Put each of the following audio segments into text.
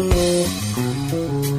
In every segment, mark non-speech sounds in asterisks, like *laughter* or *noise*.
Of affection.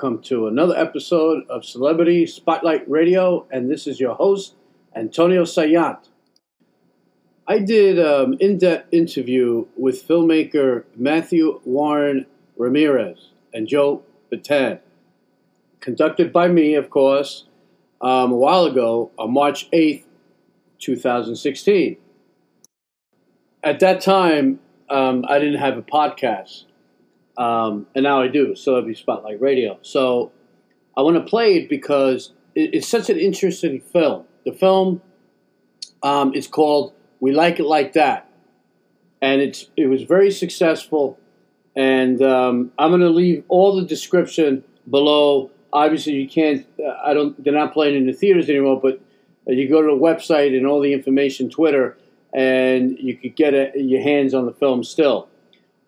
Welcome to another episode of Celebrity Spotlight Radio, and this is your host, Antonio Saillant. I did an in depth interview with filmmaker Mathew Warren Ramirez and Joe Bataan, conducted by me, of course, um, a while ago on March 8th, 2016. At that time, um, I didn't have a podcast um, and now I do So it'd be Spotlight Radio. So I want to play it because it, it's such an interesting film. The film um, is called "We Like It Like That," and it's it was very successful. And um, I'm going to leave all the description below. Obviously, you can't. Uh, I don't. They're not playing in the theaters anymore, but you go to the website and all the information, Twitter, and you could get a, your hands on the film still.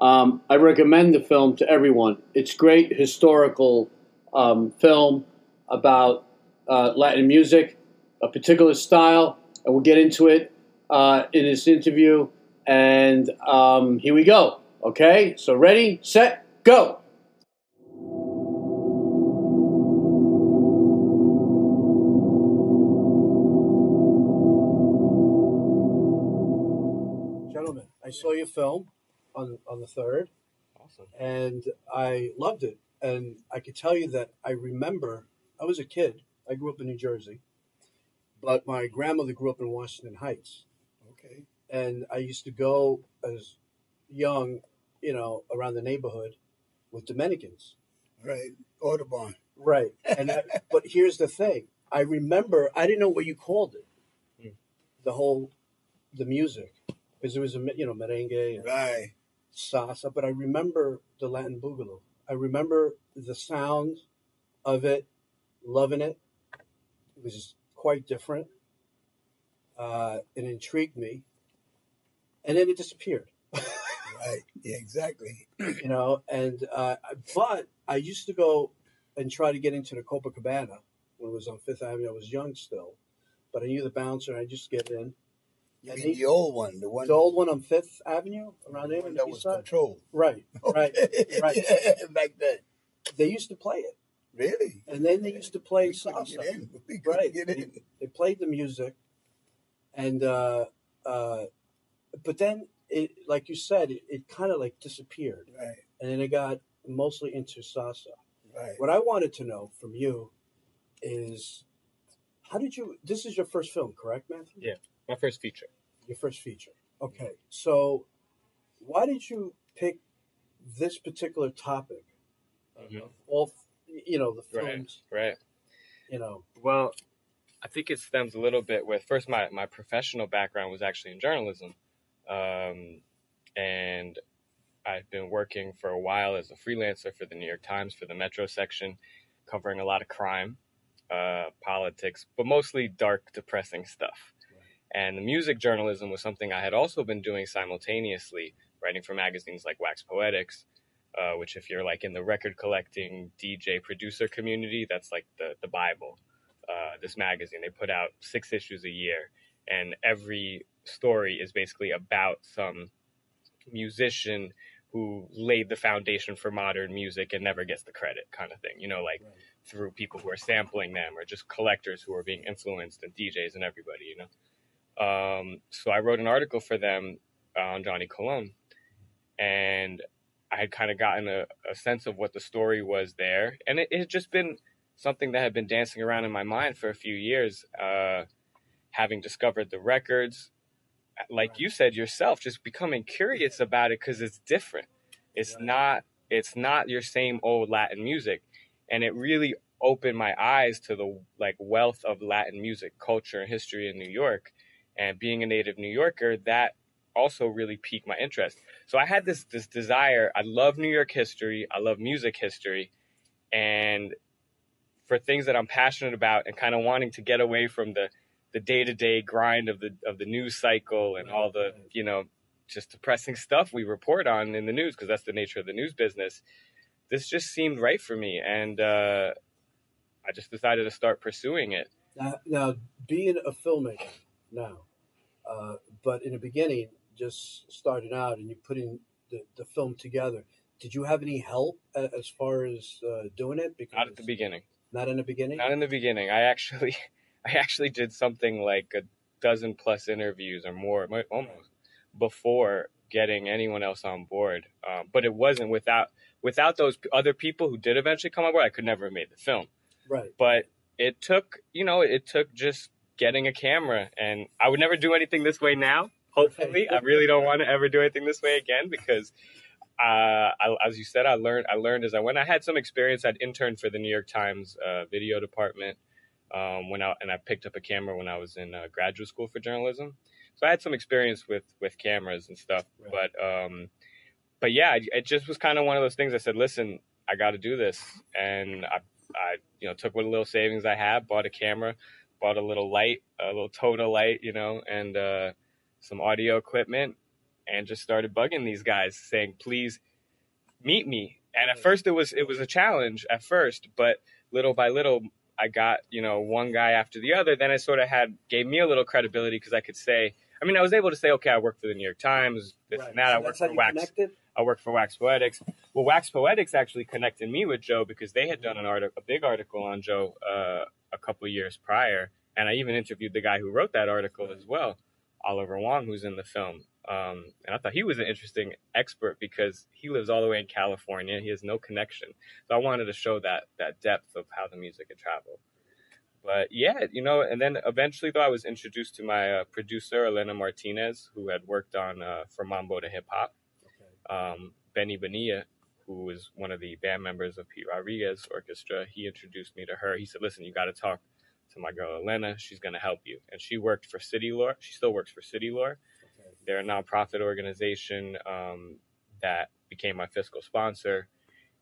Um, I recommend the film to everyone. It's great historical um, film about uh, Latin music, a particular style, and we'll get into it uh, in this interview. And um, here we go. Okay, so ready, set, go. Gentlemen, I saw your film on on the third Awesome. and I loved it. And I could tell you that I remember I was a kid. I grew up in New Jersey, but my grandmother grew up in Washington Heights, Okay. and I used to go as young, you know, around the neighborhood with Dominicans. Right. Audubon. Right. And I, *laughs* but here's the thing: I remember I didn't know what you called it, Hmm. the whole the music, because it was a you know merengue and Right. Salsa, but I remember the Latin boogaloo. I remember the sound of it, loving it. It was quite different. Uh, it intrigued me, and then it disappeared. *laughs* Right. Yeah, exactly. you know, and uh, but I used to go and try to get into the Copacabana when it was on Fifth Avenue. I was young still, but I knew the bouncer. I just get in. You And mean he- the old one, the one, The old one on Fifth Avenue around there, that was side. controlled. Right, right, right. *laughs* Back then. They used to play it, Really? and then they used to play We salsa. get in. *laughs* We Right. get in. they played the music and uh uh but then it like you said it, it kind of like disappeared Right. and then it got mostly into salsa Right. what i wanted to know from you is how did you this is your first film correct matthew Yeah. My first feature. your first feature okay so why did you pick this particular topic Mhm. of all you know the Right. films Right. you know Well, I think it stems a little bit with first my, my professional background was actually in journalism. Um, and I've been working for a while as a freelancer for the New York Times for the Metro section, covering a lot of crime, uh, politics, but mostly dark, depressing stuff. And the music journalism was something I had also been doing simultaneously, writing for magazines like Wax Poetics, uh, which, if you're like in the record collecting DJ producer community, that's like the, the Bible. Uh, this magazine, they put out six issues a year, and every story is basically about some musician who laid the foundation for modern music and never gets the credit, kind of thing. You know, like Right. through people who are sampling them or just collectors who are being influenced and DJs and everybody, you know. Um, so I wrote an article for them on Johnny Colon, and I had kind of gotten a, a sense of what the story was there, and it, it had just been something that had been dancing around in my mind for a few years. Uh, having discovered the records, like you said yourself, just becoming curious about it because it's different. It's not. It's not your same old Latin music, and it really opened my eyes to the like wealth of Latin music culture and history in New York. And being a native New Yorker, that also really piqued my interest. So I had this this desire. I love New York history. I love music history, and for things that I'm passionate about, and kind of wanting to get away from the the day to day grind of the of the news cycle and all the you know just depressing stuff we report on in the news because that's the nature of the news business. This just seemed right for me, and uh, I just decided to start pursuing it. Now, now being a filmmaker now, uh, but in the beginning, just starting out and you're putting the, the film together, did you have any help as far as uh, doing it? Because Not at the beginning. Not in the beginning. Not in the beginning. I actually, *laughs* I actually did something like a dozen plus interviews or more, almost before getting anyone else on board. Um, but it wasn't without without those other people who did eventually come on board. I could never have made the film. right. But it took, you know, it took just getting a camera, and I would never do anything this way now. *laughs* Hopefully, I really don't want to ever do anything this way again because. Uh, I, as you said, I learned. I learned as I went. I had some experience. I'd interned for the New York Times uh, video department um, when I and I picked up a camera when I was in uh, graduate school for journalism. So I had some experience with with cameras and stuff. Right. But um, but yeah, it, it just was kind of one of those things. I said, listen, I got to do this, and I I you know took what little savings I had, bought a camera, bought a little light, a little Toda light, you know, and uh, some audio equipment, and just started bugging these guys, saying, please meet me. And at first, it was it was a challenge at first, but little by little, I got you know one guy after the other. Then it sort of had gave me a little credibility because I could say, I mean, I was able to say, okay, I work for the New York Times, this right. and that. So I work for Wax. connected. I work for Wax Poetics. Well, Wax Poetics actually connected me with Joe because they had done an article, a big article on Joe uh, a couple years prior, and I even interviewed the guy who wrote that article as well, Oliver Wang, who's in the film. Um, and I thought he was an interesting expert because he lives all the way in California. He has no connection, so I wanted to show that that depth of how the music had traveled. But yeah, you know, and then eventually, though, I was introduced to my uh, producer Elena Martinez, who had worked on uh, From Mambo to Hip Hop Okay. um, Benny Bonilla, who was one of the band members of Pete Rodriguez Orchestra, he introduced me to her. He said, "Listen, you got to talk to my girl Elena. She's going to help you." And she worked for City Lore. She still works for City Lore. Okay. They're a nonprofit organization um, that became my fiscal sponsor,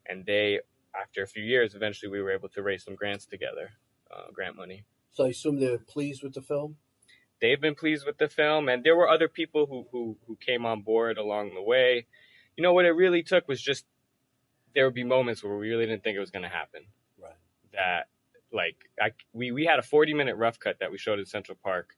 and they, after a few years, eventually we were able to raise some grants together, uh, grant money So I assume they're pleased with the film. they've been pleased with the film and there were other people who who who came on board along the way you know what it really took was just there would be moments where we really didn't think it was going to happen Right. that like I, we we had a 40 minute rough cut that we showed in Central Park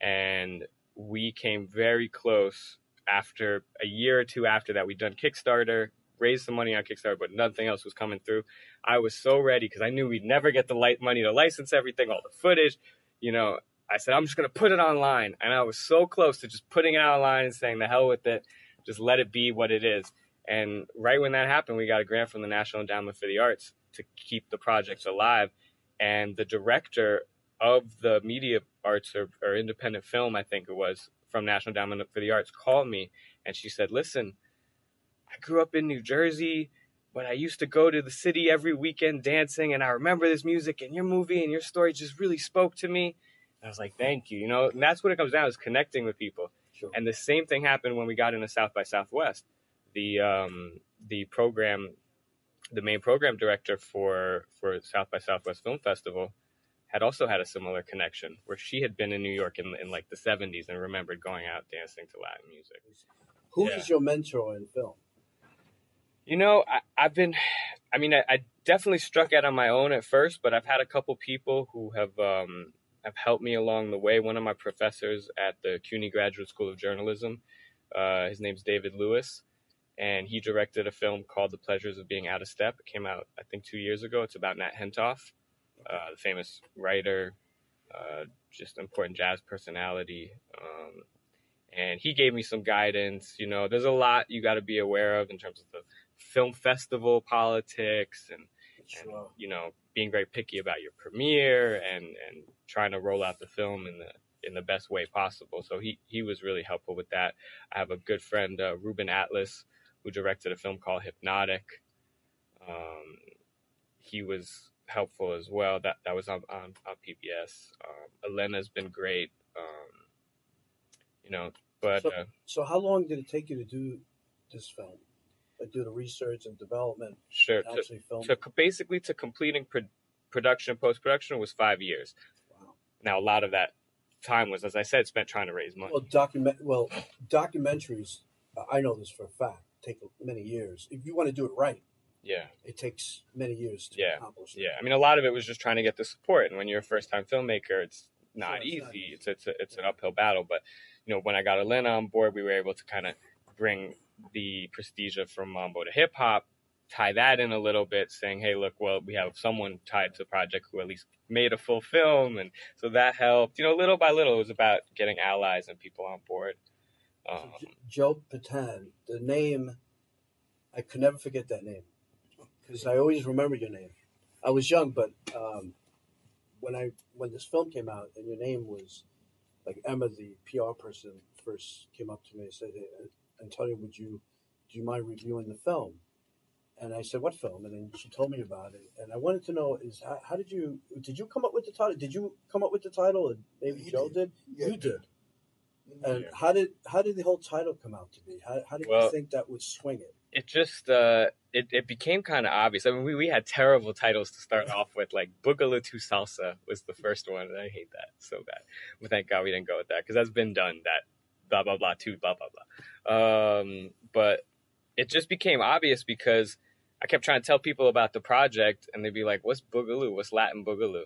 and we came very close after a year or two after that we'd done Kickstarter raised some money on Kickstarter but nothing else was coming through I was so ready because I knew we'd never get the light money to license everything all the footage you know I said, I'm just going to put it online. And I was so close to just putting it online and saying, the hell with it. Just let it be what it is. And right when that happened, we got a grant from the National Endowment for the Arts to keep the project alive. And the director of the media arts or, or independent film, I think it was, from National Endowment for the Arts called me and she said, Listen, I grew up in New Jersey, but I used to go to the city every weekend dancing. And I remember this music and your movie and your story just really spoke to me. I was like, thank you. You know, and that's what it comes down to is connecting with people. Sure. And the same thing happened when we got into South by Southwest. The um, the program, the main program director for for South by Southwest Film Festival, had also had a similar connection where she had been in New York in in like the '70s and remembered going out dancing to Latin music. Who is Yeah. your mentor in film? You know, I, I've been, I mean, I, I definitely struck out on my own at first, but I've had a couple people who have um, have helped me along the way. One of my professors at the CUNY Graduate School of Journalism, uh, his name's David Lewis, and he directed a film called The Pleasures of Being Out of Step. It came out, I think, two years ago. It's about Nat Hentoff, uh, the famous writer, uh, just important jazz personality. Um, and he gave me some guidance. You know, there's a lot you got to be aware of in terms of the film festival politics and, and you know being very picky about your premiere and and trying to roll out the film in the in the best way possible. So he he was really helpful with that. I have a good friend uh, Reuben Atlas who directed a film called Hypnotic. Um, he was helpful as well. That that was on on, on PBS. Um, Elena's been great. Um, you know, But So- uh, So how long did it take you to do this film? Like do the research and development, sure, and to, to basically to completing pro- production and post production was five years. Wow. Now a lot of that time was, as I said, spent trying to raise money. Well, document. Well, documentaries. I know this for a fact. Take many years. If you want to do it right, yeah, it takes many years to Yeah. accomplish. it. yeah. I mean, a lot of it was just trying to get the support, and when you're a first time filmmaker, it's not Sure, it's not easy. It's it's a, it's an uphill battle. But you know, when I got Elena on board, we were able to kind of bring the prestige of from mambo to hip hop, tie that in a little bit, saying, "Hey, look, well, we have someone tied to the project who at least made a full film," and so that helped. You know, little by little, it was about getting allies and people on board. Um, So, J- Joe Bataan, the name, I could never forget that name because I always remember your name. I was young, but um, when I when this film came out and your name was like Emma, the PR person, first came up to me and said, hey, "Antonio, would you do you mind reviewing the film?" And I said, "What film?" And then she told me about it, and I wanted to know is how, how did you did you come up with the title? Did you come up with the title, And maybe He Joe did? Yeah. You did. And Yeah. how did how did the whole title come out to be? How, how did you think that would swing it? it just uh it, it became kind of obvious. I mean, we, we had terrible titles to start off with, like Boogaloo to Salsa was the first one, and I hate that so bad. But thank God we didn't go with that because that's been done. That blah blah blah to blah blah blah. Um, but it just became obvious because I kept trying to tell people about the project, and they'd be like, "What's Boogaloo? What's Latin Boogaloo?"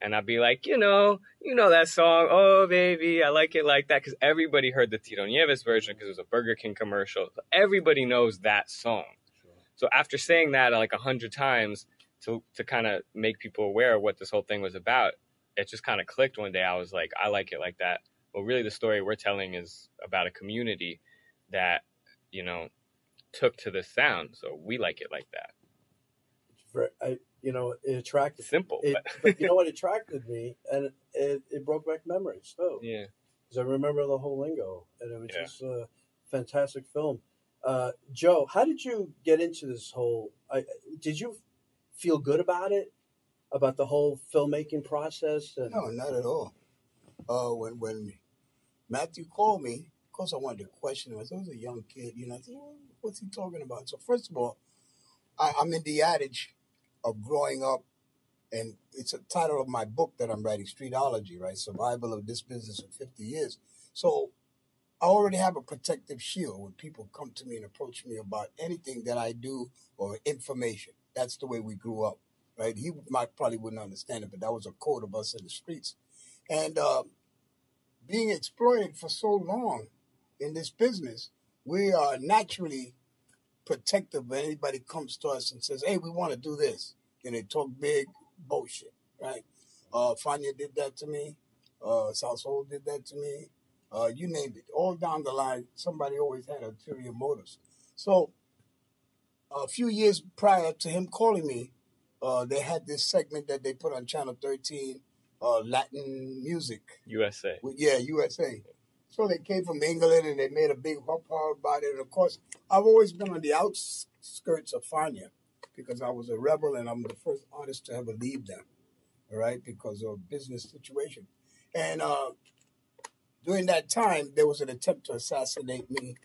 And I'd be like, you know, you know that song, oh baby, I like it like that, because everybody heard the Tito Nieves version because it was a Burger King commercial. Everybody knows that song. So after saying that like a hundred times to to kind of make people aware of what this whole thing was about, it just kind of clicked one day. I was like, I like it like that. Well, really, the story we're telling is about a community that you know took to this sound, so we like it like that. I, you know, it attracted. Simple, It, but but you know what attracted me, and it, it brought back memories too. yeah. Because I remember the whole lingo, and it was Yeah. just a fantastic film. Uh, Joe, how did you get into this whole? I, did you feel good about it, about the whole filmmaking process? And, No, not at all. Uh, when when Mathew called me, of course I wanted to question him. I I was a young kid, you know. I said, well, what's he talking about? So first of all, I, I'm in the adage of growing up, and it's a title of my book that I'm writing, Streetology, right? Survival of this business in 50 years. So I already have a protective shield when people come to me and approach me about anything that I do or information. That's the way we grew up, right? He might probably wouldn't understand it, but that was a code of us in the streets. And uh, being exploited for so long in this business, we are naturally protective when anybody comes to us and says, "Hey, we want to do this," and they talk big bullshit, right? Uh, Fania did that to me. Uh, Salsoul did that to me. Uh, you name it. All down the line, somebody always had ulterior motives. So, a few years prior to him calling me, uh, they had this segment that they put on Channel 13, uh, Latin music. USA. Well, Yeah, USA. So they came from England and they made a big hubbub about it. And of course, I've always been on the outskirts of Fania because I was a rebel and I'm the first artist to ever leave them, all right, because of business situation. And uh, during that time, there was an attempt to assassinate me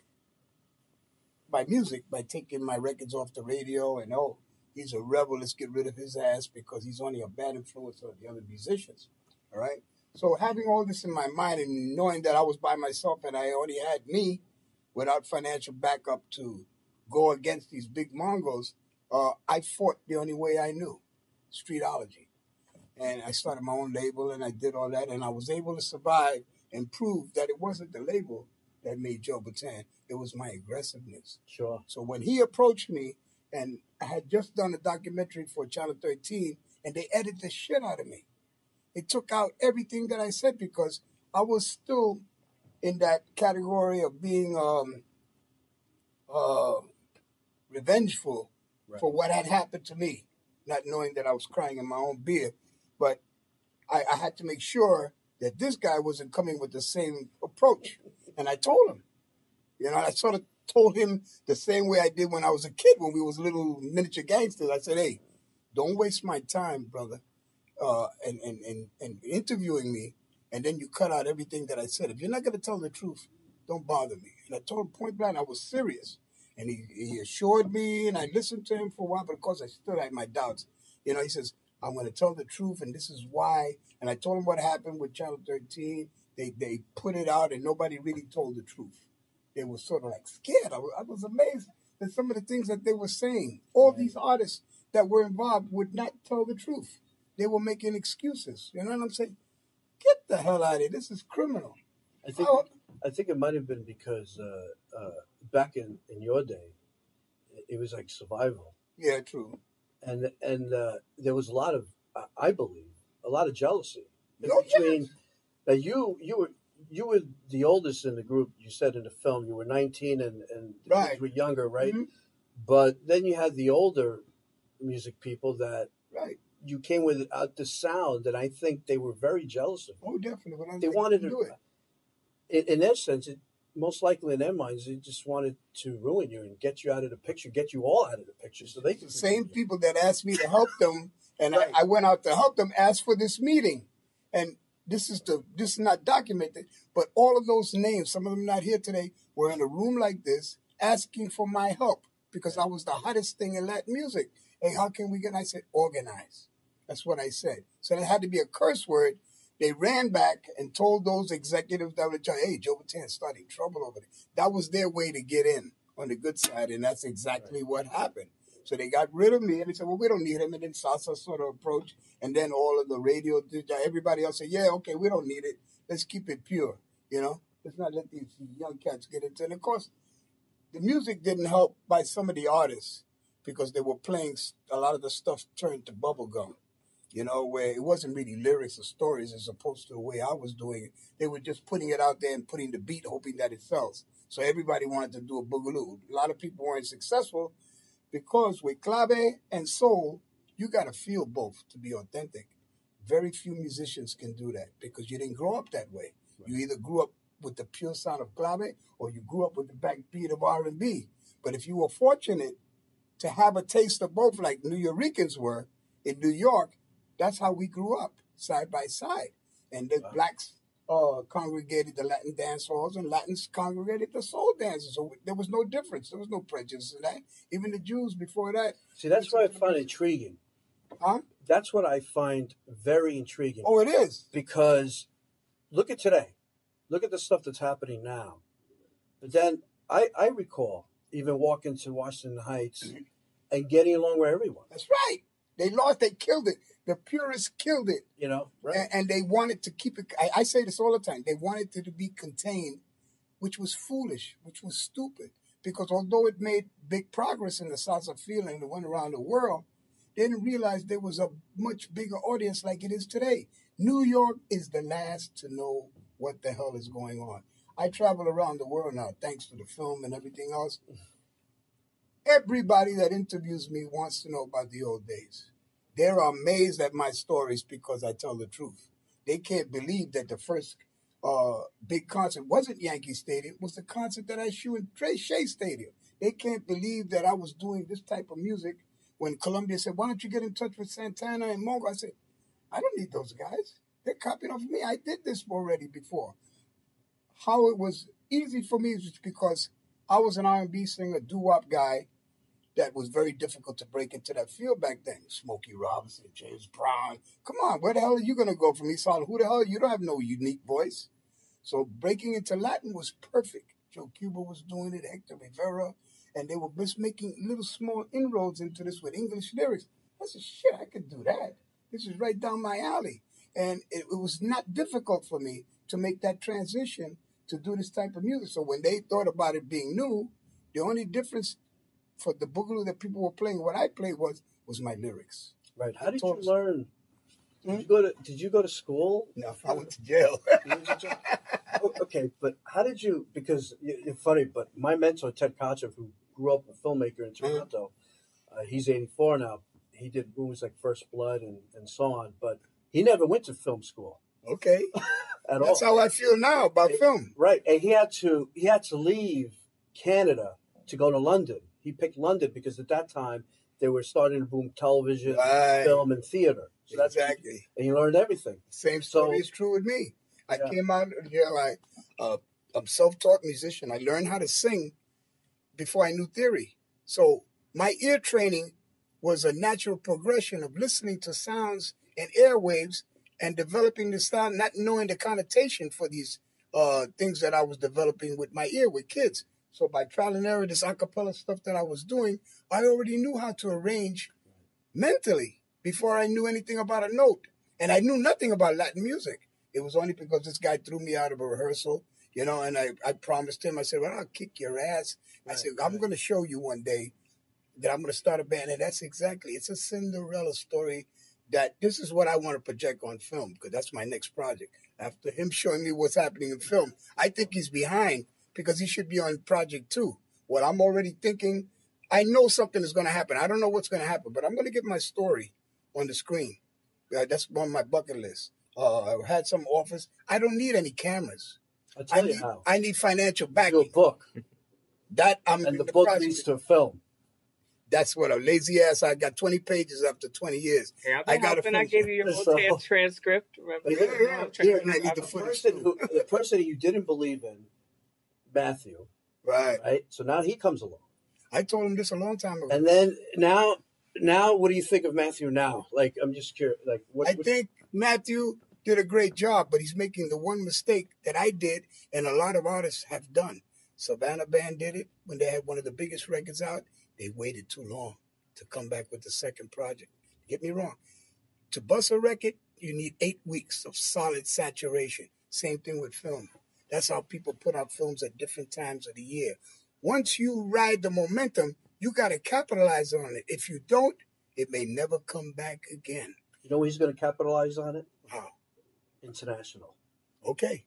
by music, by taking my records off the radio and, oh, he's a rebel, let's get rid of his ass because he's only a bad influence on the other musicians, all right? So having all this in my mind and knowing that I was by myself and I only had me without financial backup to go against these big Mongols, uh, I fought the only way I knew, streetology. And I started my own label and I did all that and I was able to survive and prove that it wasn't the label that made Joe Bataan, it was my aggressiveness. sure. So when he approached me, and I had just done a documentary for Channel 13, and they edited the shit out of me. They took out everything that I said because I was still in that category of being um, uh, revengeful Right. for what had happened to me, not knowing that I was crying in my own beer. But I, I had to make sure that this guy wasn't coming with the same approach. And I told him, you know, I sort of told him the same way I did when I was a kid, when we was little miniature gangsters. I said, hey, don't waste my time, brother, uh, and, and, and, and interviewing me, and then you cut out everything that I said. If you're not going to tell the truth, don't bother me. And I told him point blank I was serious. And he, he assured me, and I listened to him for a while, but of course I still had my doubts. You know, he says, I'm going to tell the truth, and this is why. And I told him what happened with Channel 13. They, they put it out, and nobody really told the truth. They were sort of like scared. I was, I was amazed at some of the things that they were saying. All these artists that were involved would not tell the truth. They were making excuses. You know what I'm saying? Get the hell out of here. This is criminal. I think Oh, I think it might have been because uh, uh, back in, in your day, it was like survival, yeah, true. and and uh, there was a lot of, I- I believe, a lot of jealousy Oh, between. That you you were you were the oldest in the group. You said in the film you were 19 and and Right. were younger, right? Mhm. But then you had the older music people that Right. You came with uh, the sound, and I think they were very jealous of. Oh, definitely. But I They wanted to do it. in, in their sense, it, most likely in their minds, they just wanted to ruin you and get you out of the picture, get you all out of the picture, so they could. The same people that asked me to help them, and Right. I, I went out to help them, asked for this meeting. And this is the this is not documented, but all of those names, some of them not here today, were in a room like this asking for my help because I was the hottest thing in Latin music. Hey, how can we get? And I said, organize. That's what I said. So it had to be a curse word. They ran back and told those executives that were trying, hey, Joe Bataan's starting trouble over there. That was their way to get in on the good side, and that's exactly what happened. So they got rid of me, and they said, "Well, we don't need him." And then Salsa sort of approached, and then all of the radio, everybody else said, "Yeah, okay, we don't need it. Let's keep it pure. You know, let's not let these young cats get into." it. And of course, the music didn't help by some of the artists because they were playing a lot of the stuff turned to bubblegum. You know, where it wasn't really lyrics or stories as opposed to the way I was doing it. They were just putting it out there and putting the beat, hoping that it sells. So everybody wanted to do a boogaloo. A lot of people weren't successful because with clave and soul, you got to feel both to be authentic. Very few musicians can do that because you didn't grow up that way. You either grew up with the pure sound of clave or you grew up with the backbeat of R&B. But if you were fortunate to have a taste of both, like New Yorkers were in New York, that's how we grew up side by side. And the Wow. blacks uh, congregated the Latin dance halls, and Latins congregated the soul dances. So there was no difference. There was no prejudice in that. Even the Jews before that, See, that's what I find intriguing. huh? That's what I find very intriguing Oh, it is. because look at today, look at the stuff that's happening now. But then I, I recall even walking to Washington Heights and getting along with everyone. That's right. They lost. They killed it. The purists killed it. You know, right? and, and they wanted to keep it. I, I say this all the time. They wanted it to be contained, which was foolish, which was stupid. Because although it made big progress in the salsa feeling that went around the world, they didn't realize there was a much bigger audience like it is today. New York is the last to know what the hell is going on. I travel around the world now, thanks to the film and everything else. Mm. Everybody that interviews me wants to know about the old days. They're amazed at my stories because I tell the truth. They can't believe that the first uh, big concert wasn't Yankee Stadium, it was the concert that I shoot in Trey Shea Stadium. They can't believe that I was doing this type of music when Columbia said, Why don't you get in touch with Santana and Mongo? I said, I don't need those guys. They're copying off me. I did this already before. How it was easy for me is because I was an R&B singer, doo-wop guy, that was very difficult to break into that field back then. Smokey Robinson, James Brown. Come on, where the hell are you gonna go from East Harlem? Who the hell? you? You don't have no unique voice. So breaking into Latin was perfect. Joe Cuba was doing it, Hector Rivera, and they were just making little small inroads into this with English lyrics. I said, shit, I could do that. This is right down my alley. And it, it was not difficult for me to make that transition to do this type of music. So when they thought about it being new, the only difference for the boogaloo that people were playing, what I played was was my lyrics. Right. How did you learn? Did Hmm? you go to Did you go to school? No, I went to jail, okay, but how did you? Because it's funny, but my mentor Ted Kotcheff, who grew up a filmmaker in Toronto, uh, he's 84 now. He did movies like First Blood and, and so on, but he never went to film school okay, *laughs* at that's all. how I feel now about film. Right, and he had to he had to leave Canada to go to London. He picked London because at that time they were starting to boom television, Right. film, and theater. So that's exactly. and he learned everything. Same story So- is true with me. I Yeah. came out of jail. I uh, I'm self-taught musician. I learned how to sing before I knew theory. So my ear training was a natural progression of listening to sounds and airwaves and developing the sound, not knowing the connotation for these uh, things that I was developing with my ear with kids. So by trial and error, this acapella stuff that I was doing, I already knew how to arrange mentally before I knew anything about a note. And I knew nothing about Latin music. It was only because this guy threw me out of a rehearsal, you know, and I, I promised him, I said, Well, I'll kick your ass. I said, I'm going to show you one day that I'm going to start a band. And that's exactly, it's a Cinderella story that this is what I want to project on film because that's my next project. After him showing me what's happening in film, I think he's behind because he should be on project two. What I'm already thinking, I know something is going to happen. I don't know what's going to happen, but I'm going to get my story on the screen. Uh, that's on my bucket list. Uh, I had some offers. I don't need any cameras. I'll I tell you need, how. I need financial Do a book, That I'm and in the the book process. leads to a film. That's what a lazy ass. I got 20 pages after 20 years. Hey, I've I been gotta helping. I gave you your So- whole transcript. Remember? But Yeah, here- yeah, yeah, and I need the the footage person who the person you didn't believe in, Mathew, Right. right? So now he comes along, I told him this a long time ago. and then now, now, what do you think of Mathew now? Like, I'm just curious. Like, what? I what- think Mathew did a great job, but he's making the one mistake that I did and a lot of artists have done. Savannah Band did it when they had one of the biggest records out. They waited too long to come back with the second project. Get me wrong. To bust a record, you need eight weeks of solid saturation. Same thing with film. That's how people put out films at different times of the year. Once you ride the momentum, you got to capitalize on it. If you don't, it may never come back again. you know, he's going to capitalize on it. Wow. International. Okay.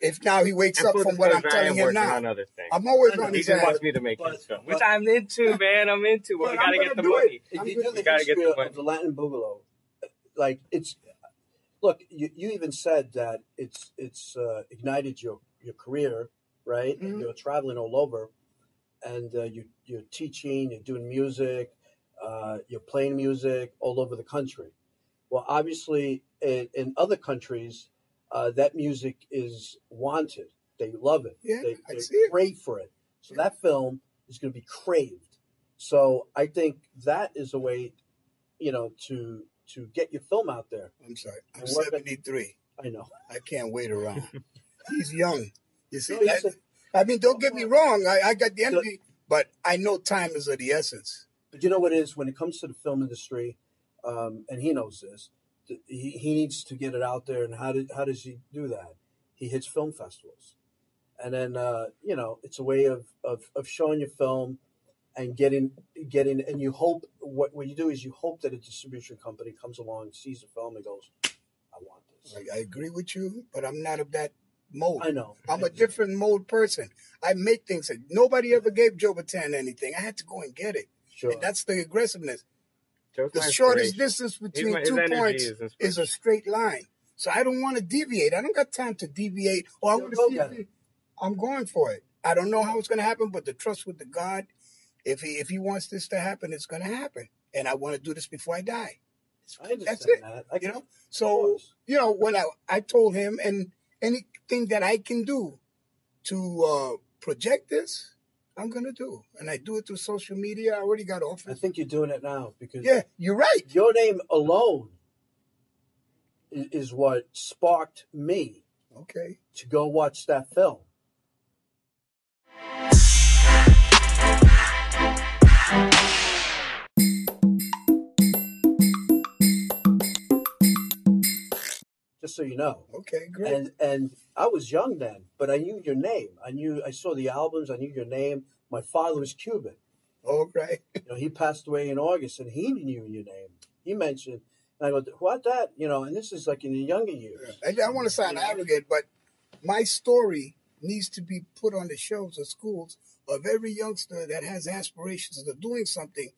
If now he wakes And up from what I'm disclosure, I telling him working now, on other things. I'm always I know. on He his just wants me to make But- his film, but- which I'm into, man. I'm into. But But we I'm gotta get the money. If I'm you do We the gotta get the money. of the Latin Boogaloo, like it's look, you, you even said that it's it's uh, ignited your your career, right? Mhm. you're traveling all over, and uh, you you're teaching, you're doing music, uh, you're playing music all over the country. Well, obviously, in, in other countries, uh, that music is wanted. They love it. Yeah, they, I they see it. crave for it. So that film is going to be craved. So I think that is a way, you know, to to get your film out there. I'm sorry. I'm And what- 73. I know. I can't wait around. *laughs* He's young. You see, No, he's a- I mean, don't get me wrong. I, I got the energy, but I know time is of the essence. But you know what it is when it comes to the film industry, um, and he knows this. th- He, he needs to get it out there, and how did how does he do that? He hits film festivals, and then uh, you know it's a way of, of, of showing your film and getting getting and you hope what what you do is you hope that a distribution company comes along, sees the film, and goes, "I want this." I, I agree with you, but I'm not of that mode. I know. I'm a different mode person. I make things that nobody ever gave Joe Bataan anything. I had to go and get it. Sure. And that's the aggressiveness. Joe's The shortest distance between my- two points is is a straight line. So I don't want to deviate. I don't got time to deviate. Oh, I You'll want to go see. it. I'm going for it. I don't know how it's going to happen, but the trust with the God, if he if he wants this to happen, it's going to happen. And I want to do this before I die. I That's it. that. I You know. So you know when I I told him and anything that I can do to uh, project this, I'm going to do. And I do it through social media. I already got off. I think you're doing it now because Yeah, you're right. your name alone is, is what sparked me Okay. to go watch that film. Just so you know. Okay. Great. And and I was young then, but I knew your name. I knew I saw the albums, I knew your name. My father was Cuban. All right. *laughs* You know, he passed away in August and he knew your name. He mentioned and I go, What that? You know, and this is like in the younger years. I, I want to sound arrogant, but my story needs to be put on the shelves of schools of every youngster that has aspirations of doing something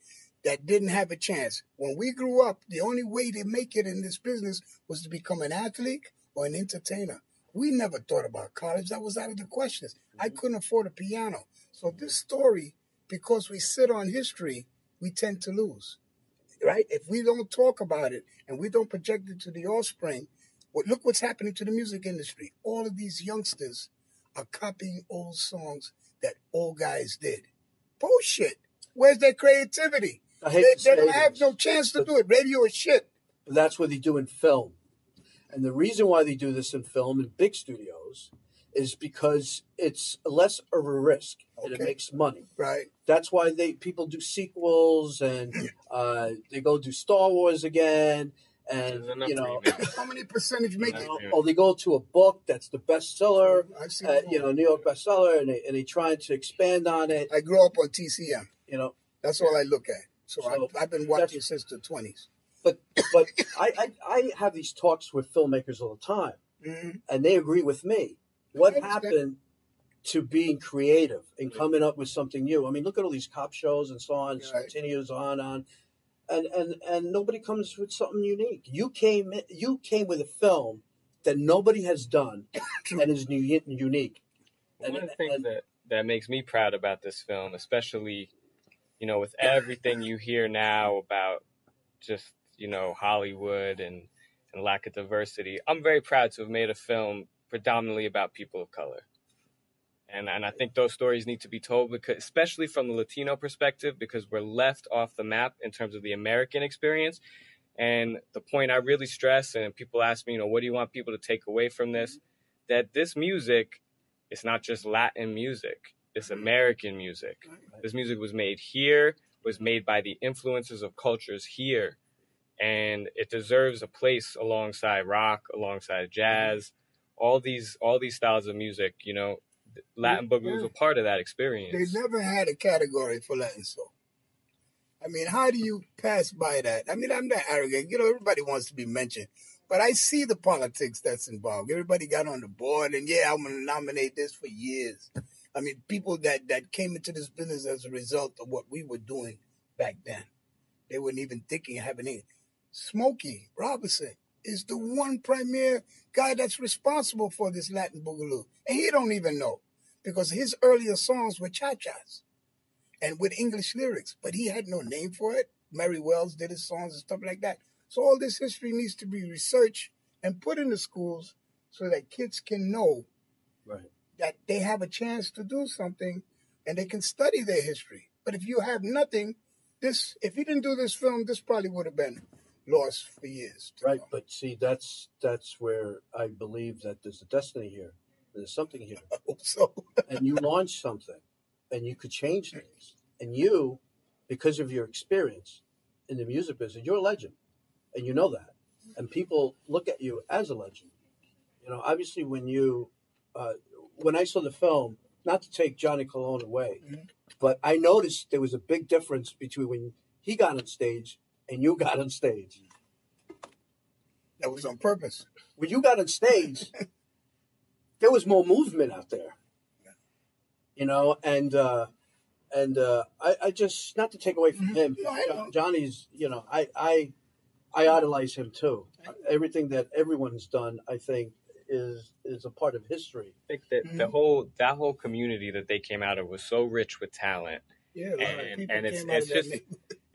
that didn't have a chance. When we grew up, the only way to make it in this business was to become an athlete or an entertainer. We never thought about college. That was out of the questions. I mm-hmm. couldn't afford a piano. So this story, because we sit on history, we tend to lose right? If we don't talk about it and we don't project it to the offspring, well, look what's happening to the music industry. All of these youngsters are copying old songs that old guys did. Bullshit. Where's their creativity? I hate They, to they say don't have no chance to but- do it. Radio is shit. but that's what they do in film. And the reason why they do this in film in big studios is because it's less of a risk and it makes money. Right. That's why they people do sequels and *clears throat* uh, they go do Star Wars again and you know. How many percentage make it? Yeah. or they go to a book that's the bestseller, I've seen uh, you know, New York bestseller, and they and they trying to expand on it. I grew up on TCM. You know, That's all I look at. So, So, I, I've been watching since the 20s. but but I, I I have these talks with filmmakers all the time. Mhm. and they agree with me. What happened to being creative and coming up with something new? I mean, look at all these cop shows and so on. It Right. continues on on, and and and nobody comes with something unique. You came you came with a film that nobody has done *coughs* and is new, unique. One of the things and- that, that makes me proud about this film, especially, you know, with everything you hear now about just, you know, Hollywood and, and lack of diversity, I'm very proud to have made a film predominantly about people of color. And, and I think those stories need to be told because, especially from the Latino perspective, because we're left off the map in terms of the American experience. And the point I really stress, and people ask me, you know, what do you want people to take away from this? That this music it's not just Latin music. It's American music. This music was made here, was made by the influences of cultures here. And it deserves a place alongside rock, alongside jazz, all these all these styles of music, you know. Latin boogie was a part of that experience. They never had a category for Latin soul. I mean, how do you pass by that? I mean, I'm not arrogant. You know, everybody wants to be mentioned. But I see the politics that's involved. Everybody got on the board, and yeah, I'm going to nominate this for years. I mean, people that, that came into this business as a result of what we were doing back then. They weren't even thinking of having it. Smokey Robinson is the one premier guy that's responsible for this Latin boogaloo. And he don't even know because his earlier songs were cha-chas and with English lyrics, but he had no name for it. Mary Wells did his songs and stuff like that. So all this history needs to be researched and put in the schools so that kids can know Right. That they have a chance to do something and they can study their history. But if you have nothing, this if you didn't do this film, this probably would have been lost for years. Right, come. but see, that's that's where I believe that there's a destiny here. There's something here, *laughs* I hope so. *laughs* and you launch something, and you could change things. And you, because of your experience in the music business, you're a legend, and you know that. And people look at you as a legend. You know, obviously, when you, uh, when I saw the film, not to take Johnny Colon away, Mhm. but I noticed there was a big difference between when he got on stage and you got on stage. That was on purpose. when you got on stage, *laughs* there was more movement out there. You know, and uh and uh I, I just not to take away from him. No, Johnny's, you know, I I I idolize him too. Everything that everyone's done, I think, is is a part of history. I think that the Mhm. whole that whole community that they came out of was so rich with talent. Yeah, a lot of And- and it's- it's just-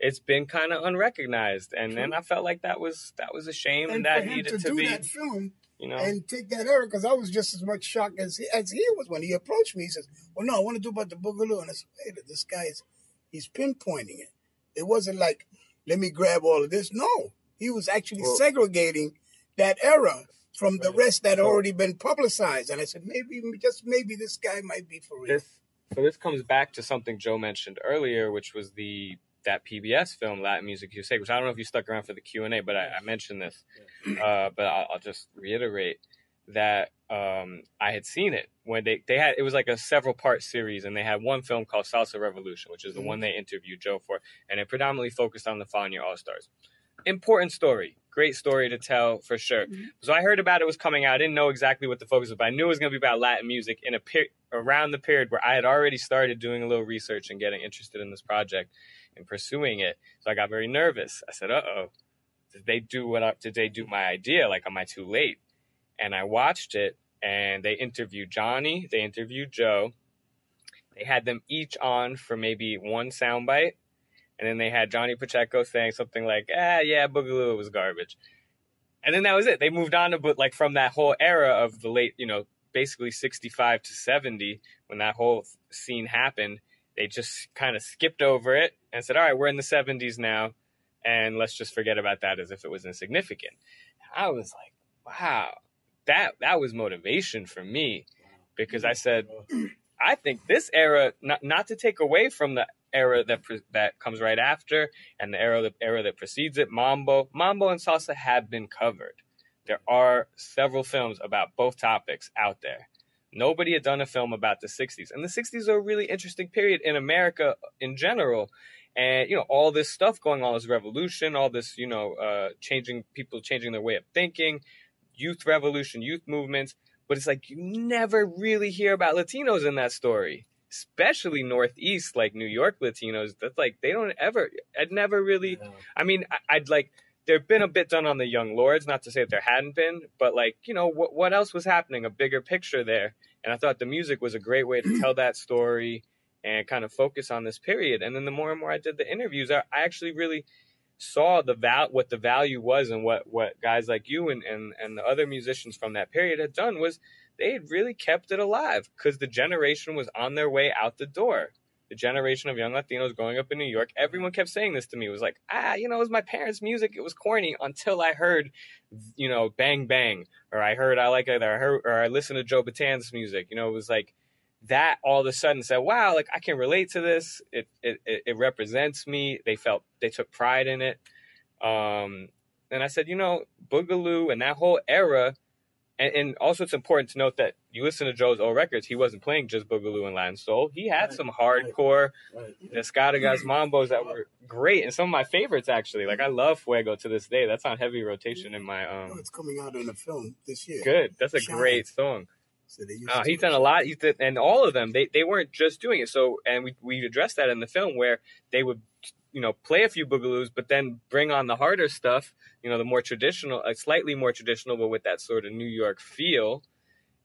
It's been kind of unrecognized, and then I felt like that was that was a shame, and, And that needed to to, do be, that film you know, and take that error, because I was just as much shocked as he, as he was when he approached me. He says, "Well, no, I want to do about the boogaloo," and I said, "Wait, this guy's he's pinpointing it. It wasn't like let me grab all of this. No, he was actually Well- segregating that error from the rest that So- already been publicized." And I said, "Maybe, just maybe, this guy might be for real." this so this comes back to something Joe mentioned earlier, which was the that PBS film Latin Music USA, which I don't know if you stuck around for the Q and A, but I, I mentioned this, uh, but I'll, I'll just reiterate that um, I had seen it when they they had it was like a several part series, and they had one film called Salsa Revolution, which is the Mhm. one they interviewed Joe for, and it predominantly focused on the Fania All Stars. Important story, great story to tell for sure. Mhm. So I heard about it was coming out. I didn't know exactly what the focus was, but I knew it was going to be about Latin music in a per- around the period where I had already started doing a little research and getting interested in this project and pursuing it. So I got very nervous. I said, "Uh oh, did they do what? I, did they do my idea? Like, am I too late?" And I watched it, and they interviewed Johnny, they interviewed Joe. They had them each on for maybe one soundbite, and then they had Johnny Pacheco saying something like, "Ah, yeah, Boogaloo was garbage." And then that was it. They moved on to but like from that whole era of the late, you know, basically 65 to 70 when that whole scene happened. They just kind of skipped over it and said, "All right, we're in the 70s now, and let's just forget about that as if it was insignificant." I was like, "Wow, that that was motivation for me," because I said, *clears throat* I think this era, not not to take away from the era that pre- that comes right after and the era the era that precedes it, Mambo, Mambo and salsa have been covered. There are several films about both topics out there. Nobody had done a film about the 60s. And the 60s are a really interesting period in America in general. And, you know, all this stuff going on, this revolution, all this, you know, uh, changing people, changing their way of thinking, youth revolution, youth movements. But it's like you never really hear about Latinos in that story, especially Northeast, like New York Latinos. That's like, they don't ever, I'd never really. I mean, I- I'd like, there'd been a bit done on the Young Lords, not to say that there hadn't been, but like, you know, what, what else was happening? A bigger picture there. And I thought the music was a great way to tell that story and kind of focus on this period. And then the more and more I did the interviews, I, I actually really saw the val what the value was and what what guys like you and, and and the other musicians from that period had done was they had really kept it alive because the generation was on their way out the door. The generation of young latinos growing up in new york everyone kept saying this to me. It was like ah you know it was my parents music. It was corny until i heard you know bang bang or i heard i like it or i heard or i listened to joe bataan's music. You know it was like that all of a sudden said, "Wow, like I can relate to this. It it it it represents me." They felt they took pride in it, um, and I said, you know, Boogaloo and that whole era, and, and also it's important to note that you listen to Joe's old records. He wasn't playing just Boogaloo and Latin Soul. He had Right, some hardcore Right. Escadagas mambos that were great, and some of my favorites actually. Like I love Fuego to this day. That's on heavy rotation in my Oh, um. it's coming out in a film this year. Good. That's a Shine. great song. So they used Uh, he's done a lot. He's did, and all of them, they, they weren't just doing it. So, and we we addressed that in the film where they would, you know, play a few boogaloos, but then bring on the harder stuff. You know, the more traditional, uh, slightly more traditional, but with that sort of New York feel.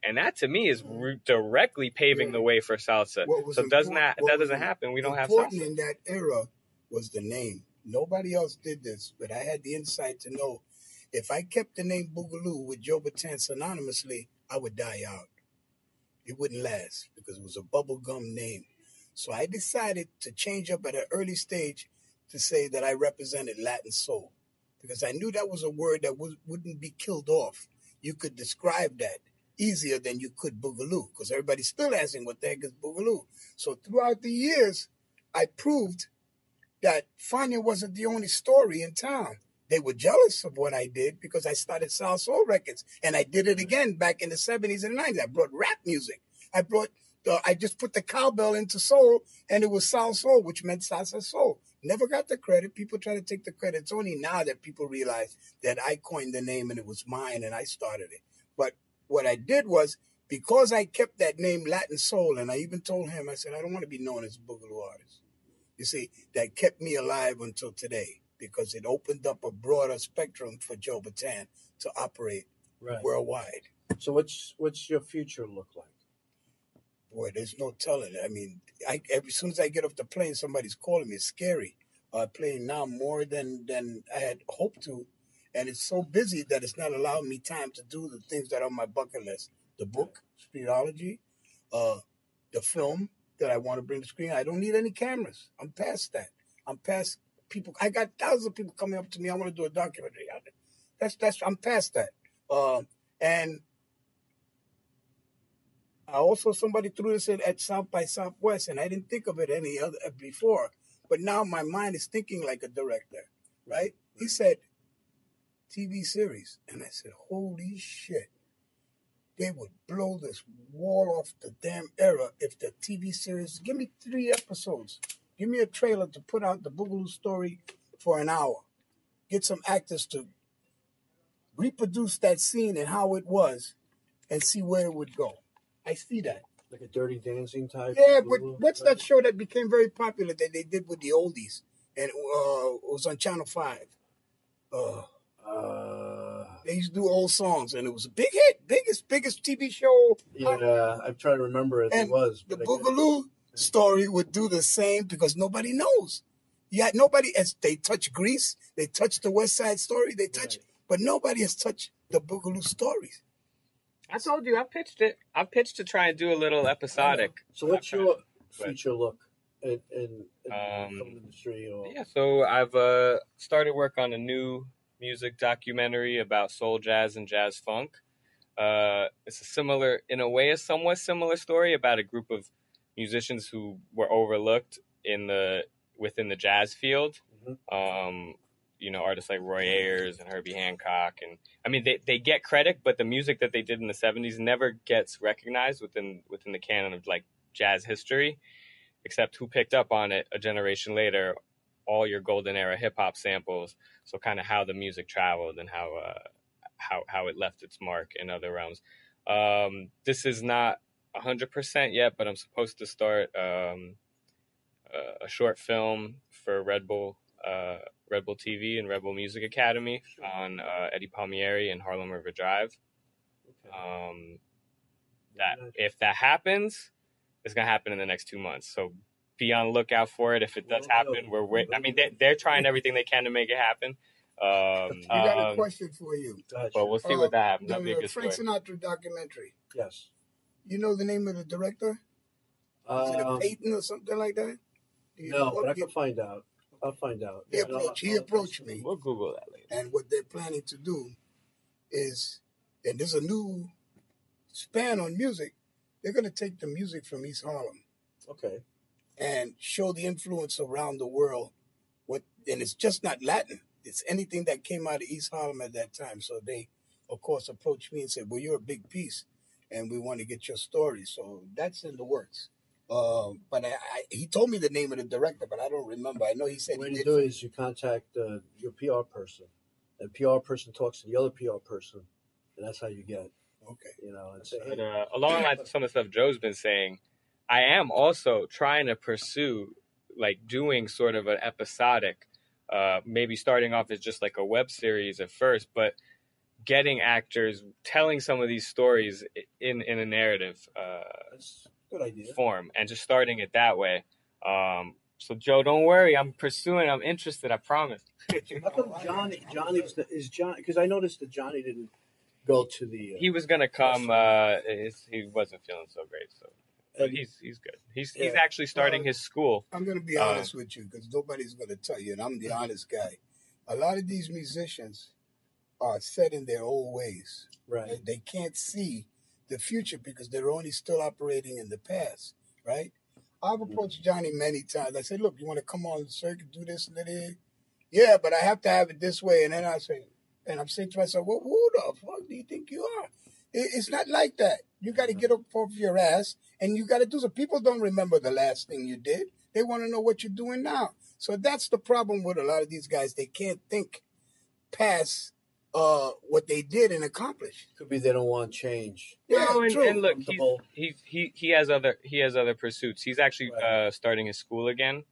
And that to me is re- directly paving the way for salsa. So doesn't that that doesn't happen? We don't have important salsa. in that era was the name. Nobody else did this, but I had the insight to know if I kept the name Boogaloo with Joe Bataan synonymously, I would die out. It wouldn't last because it was a bubblegum name. So I decided to change up at an early stage to say that I represented Latin soul because I knew that was a word that was, wouldn't be killed off. You could describe that easier than you could Boogaloo because everybody's still asking what the heck is Boogaloo. So throughout the years, I proved that Fania wasn't the only story in town. They were jealous of what I did because I started Salsoul Records, and I did it again back in the seventies and nineties. I brought rap music. I brought the, I just put the cowbell into soul, and it was Salsoul, which meant salsa soul. Never got the credit. People try to take the credit. It's only now that people realize that I coined the name and it was mine, and I started it. But what I did was because I kept that name Latin Soul, and I even told him, I said, I don't want to be known as a Boogaloo artist. You see, that kept me alive until today because it opened up a broader spectrum for Joe Bataan to operate Right. worldwide. So what's what's your future look like? Boy, there's no telling. I mean, I, as soon as I get off the plane, somebody's calling me. It's scary. Uh, playing now more than than I had hoped to, and it's so busy that it's not allowing me time to do the things that are on my bucket list. The book, Streetology, uh, the film that I want to bring to screen. I don't need any cameras. I'm past that. I'm past people. I got thousands of people coming up to me. I want to do a documentary. on it. That's that's. I'm past that. Uh, and I also somebody threw this in at South by Southwest, and I didn't think of it any other before. But now my mind is thinking like a director, right? He said TV series, and I said, "Holy shit!" They would blow this wall off the damn era if the TV series. Give me three episodes. Give me a trailer to put out the Boogaloo story for an hour. Get some actors to reproduce that scene and how it was, and see where it would go. I see that. Like a dirty dancing type? Yeah, but what's that show that became very popular that they did with the oldies? And uh, it was on Channel 5. Uh, Uh, they used to do old songs, and it was a big hit, biggest, biggest TV show. yeah, I'm trying to remember it. And it was. the Boogaloo story would do the same because nobody knows. Yeah, nobody as they touch Grease, they touch the West Side Story, they touch, Right. but nobody has touched the Boogaloo stories. I told you I've pitched it. I've pitched to try and do a little episodic. So what's Okay. your But- future look in, in, in Um, the film industry? Or Yeah, so I've uh, started work on a new music documentary about soul jazz and jazz funk. Uh, it's a similar, in a way, a somewhat similar story about a group of musicians who were overlooked in the within the jazz field. Mhm. Um, you know, artists like Roy Ayers and Herbie Hancock, and I mean, they, they get credit, but the music that they did in the '70s never gets recognized within within the canon of like jazz history. Except who picked up on it a generation later, all your golden era hip hop samples. So kind of how the music traveled and how uh, how how it left its mark in other realms. Um, this is not hundred percent yet, but I'm supposed to start um, a short film for Red Bull uh, Red Bull TV and Red Bull Music Academy on uh, Eddie Palmieri and Harlem River Drive. okay. Um, that if that happens, it's gonna happen in the next two months. So be on the lookout for it. If it does happen, we're wait. I mean, they, they're trying everything they can to make it happen. Um, *laughs* I got a um, question for you. Gotcha. but we'll see Uh, what that happens. That'll be a The good Frank story. Sinatra documentary. yes. You know the name of the director? Is it a Um, Peyton or something like that? Do you no, know? but I can find out. I'll find out. He And I'll- approached, he I'll- approached me, We'll Google that later. and what they're planning to do is, and there's a new span on music. They're going to take the music from East Harlem Okay. and show the influence around the world. What and it's just not Latin. It's anything that came out of East Harlem at that time. So they, of course, approached me and said, "Well, you're a big piece, and we want to get your story." So that's in the works. Um, but I, I, he told me the name of the director, but I don't remember. I know he said What he you did. do is you contact uh, your PR person, and PR person talks to the other PR person, and that's how you get. Okay. You know, and say, But hey, uh, along the lines of some of the stuff Joe's been saying, I am also trying to pursue like doing sort of an episodic, uh, maybe starting off as just like a web series at first, but getting actors telling some of these stories in in a narrative uh, that's a good idea. form and just starting it that way. Um, so Joe, don't worry, I'm pursuing. I'm interested. I promise. *laughs* How come Johnny? Johnny's the, is John? Because I noticed that Johnny didn't go to the. Uh, he was gonna come. Uh, his, he wasn't feeling so great, so but he's he's good. He's he's actually starting his school. I'm going to be Uh, honest with you because nobody's going to tell you, and I'm the honest guy. A lot of these musicians are set in their old ways. right. They, they can't see the future because they're only still operating in the past, right? I've mm-hmm. approached Johnny many times. I said, "Look, you want to come on the circuit, do this and that?" Eh? Yeah, but I have to have it this way. And then I say, and I'm saying to myself, "Well, who the fuck do you think you are?" It's not like that. You got to mm-hmm. get up off your ass and you got to do so. People don't remember the last thing you did. They want to know what you're doing now. So that's the problem with a lot of these guys. They can't think past uh, what they did and accomplished. Could be they don't want change. Yeah, Well, and, true. and look, he's, Comfortable. he he he has other he has other pursuits. He's actually Right. uh, starting his school again,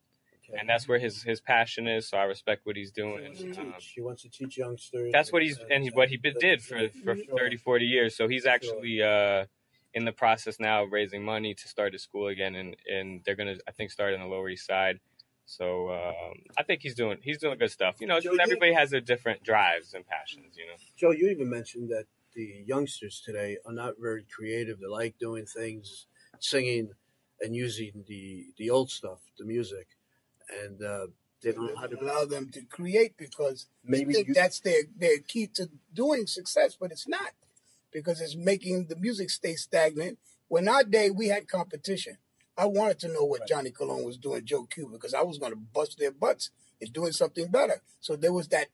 Okay. and that's where his his passion is. So I respect what he's He doing. wants to Um, teach. He wants to teach youngsters. that's what he's and- and what he did for for Sure. 30 40 years so he's actually uh in the process now of raising money to start his school again and and they're gonna i think start in the lower east side so um i think he's doing he's doing good stuff you know Joe, you- everybody has their different drives and passions you know Joe, you even mentioned that the youngsters today are not very creative. They like doing things, singing, and using the the old stuff, the music, and uh, they don't know how to. allow them to create because Maybe they think you- that's their, their key to doing success, but it's not because it's making the music stay stagnant. When our day we had competition, I wanted to know what Right. Johnny Colón was doing, Joe Cuba, because I was going to bust their butts and doing something better. So there was that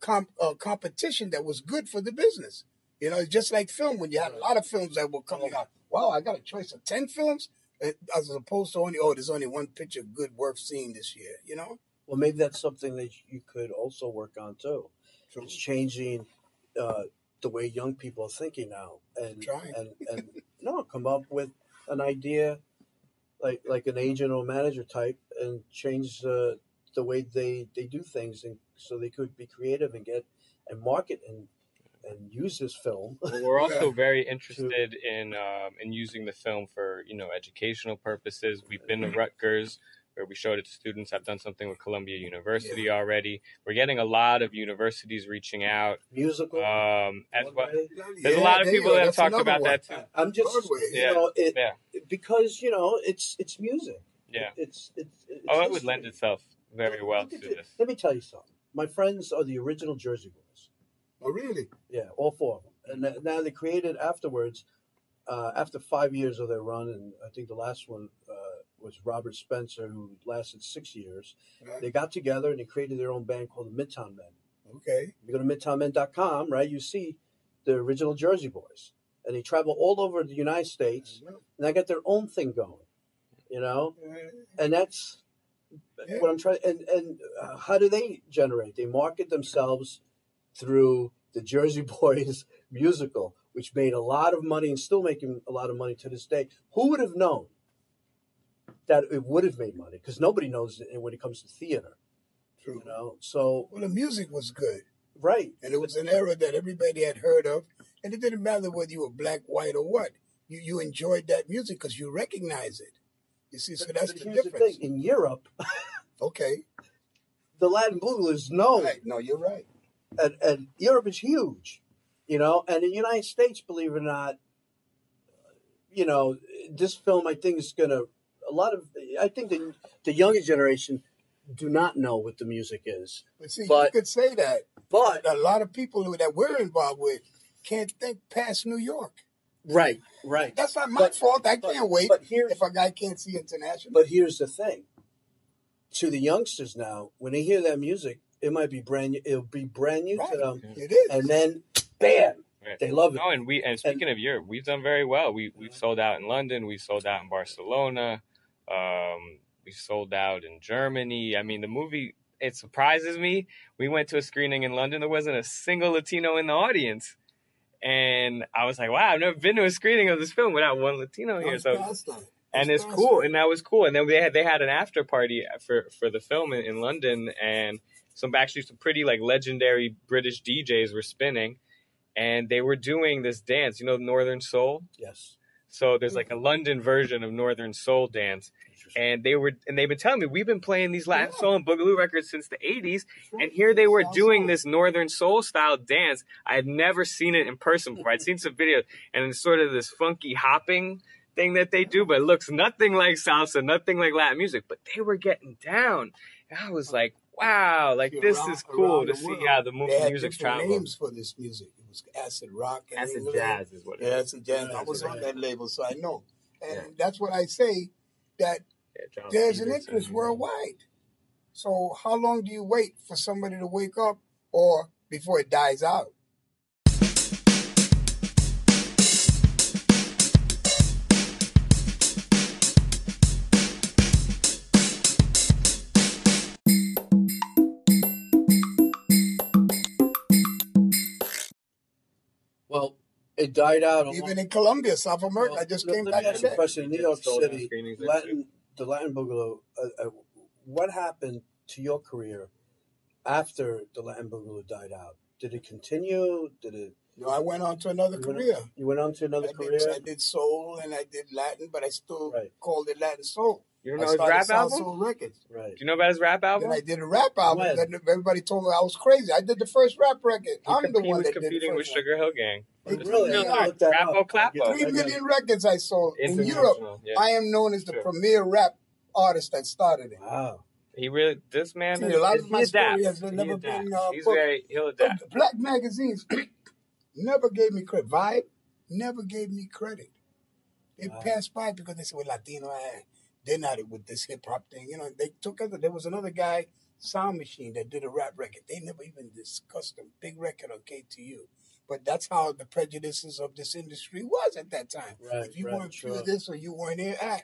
comp, uh, competition that was good for the business. You know, just like film when you had a lot of films that were coming out. Wow, I got a choice of ten films, eh, as opposed to only oh, there's only one picture good worth seeing this year. You know. Well, maybe that's something that you could also work on too. It's changing uh, the way young people are thinking now, and Trying. and and *laughs* no, come up with an idea, like like an agent or manager type, and change uh, the way they they do things, and so they could be creative and get and market and and use this film. Well, we're *laughs* also very interested in um, in using the film for you know educational purposes. We've been to Rutgers. Where we showed it to students. I've done something with Columbia University already. We're getting a lot of universities reaching out Musical. um, as well. Broadway. There's a lot of people go. that have talked about one. that too. I'm just, Broadway. you Yeah. know, it, Yeah. because you know it's it's music. Yeah. It's it's. it's Oh, it would lend itself very well Look to at this. Let me tell you something. My friends are the original Jersey Boys. Oh, really? Yeah, all four of them. And now they created afterwards, uh, after five years of their run, and I think the last one uh, was Robert Spencer, who lasted six years. Right. They got together and they created their own band called the Midtown Men. Okay. If you go to midtownmen.com, right, you see the original Jersey Boys. And they travel all over the United States, and they got their own thing going, you know? And that's Yeah. what I'm trying. And and uh, how do they generate? They market themselves through the Jersey *laughs* Boys musical, which made a lot of money and still making a lot of money to this day. Who would have known that it would have made money? Because nobody knows it when it comes to theater, True. you know. So Well, the music was good, right, and it was an era that everybody had heard of, and it didn't matter whether you were black, white, or what. You you enjoyed that music because you recognize it. You see, so But- that's but the here's difference. thing: in Europe, *laughs* Okay. the Latin boogaloo is known, Right. No, you're right. and, and Europe is huge, you know. And in the United States, believe it or not, you know, this film I think is gonna a lot of. I think the the younger generation do not know what the music is, But see, But- you could say that, but but a lot of people who- that we're involved with can't think past New York. right, right. That's not my But- fault. I but- can't wait but here's- if a guy can't see international. But here's the thing: to the youngsters now, when they hear that music, it might be brand new. It'll be brand new to them, it is. and then bam, Right. they love it. No, and we and speaking of Europe, we've done very well. We we've sold out in London, we sold out in Barcelona, um, we sold out in Germany. I mean, the movie it surprises me. We went to a screening in London. There wasn't a single Latino in the audience, and I was like, "Wow, I've never been to a screening of this film without one Latino here." So and it's cool, and that was cool. And then they had they had an after party for for the film in, in London, and some actually some pretty like legendary British DJs were spinning, and they were doing this dance. You know, Northern Soul. Yes, So there's like a London version of Northern Soul dance, and they were and they've been telling me we've been playing these Latin Yeah. soul and boogaloo records since the 80s, and here they were doing this Northern Soul style dance. I had never seen it in person before. I'd seen some videos, and it's sort of this funky hopping thing that they do, but it looks nothing like salsa, nothing like Latin music. But they were getting down, and I was like, wow, like this around- is cool to see how the They movie had music's different traveled. names for this music. It was acid rock and Acid England. jazz is what it Yeah, is. acid jazz. I was on that label, so I know. And Yeah. that's what I say that Yeah, Charles there's an Stevenson. interest uh, worldwide. So how long do you wait for somebody to wake up or before it dies out? It died out. a Even in Colombia, South America, Well, I just came back me ask you a today. question. In New York sold City, screenings there, Latin, the Latin Boogaloo. Uh, uh, what happened to your career after the Latin Boogaloo died out? Did it continue? Did it? No, I went on to another You went, career. you went on to another I career. did, I did soul and I did Latin, but I still Right. called it Latin soul. You don't know his rap South album? Soul Records. Right. Do you know about his rap album? Then I did a rap album. When? That everybody told me I was crazy. I did the first rap record. He, I'm com- the one was that did the competing with. Sugar Hill Gang. Hey, Just- really? No, no, gotta look that Rap-O. Clap-O. Three I got million records I sold in Europe. Yeah. I am known as the Sure. premier rap artist that started it. Wow. He really, this man, See, is, a lot of he my story has He never adapts. been, uh, He's booked. very, he'll So adapt. black magazines *clears throat* never gave me credit. Vibe never gave me credit. They Wow. passed by because they said, "Well, Latino, eh, they're not with this hip hop thing." You know, they took other. There was another guy, Sound Machine, that did a rap record. They never even discussed a big record on KTU. But that's how the prejudices of this industry was at that time. Right, if you right, weren't sure. this or you weren't here, ah,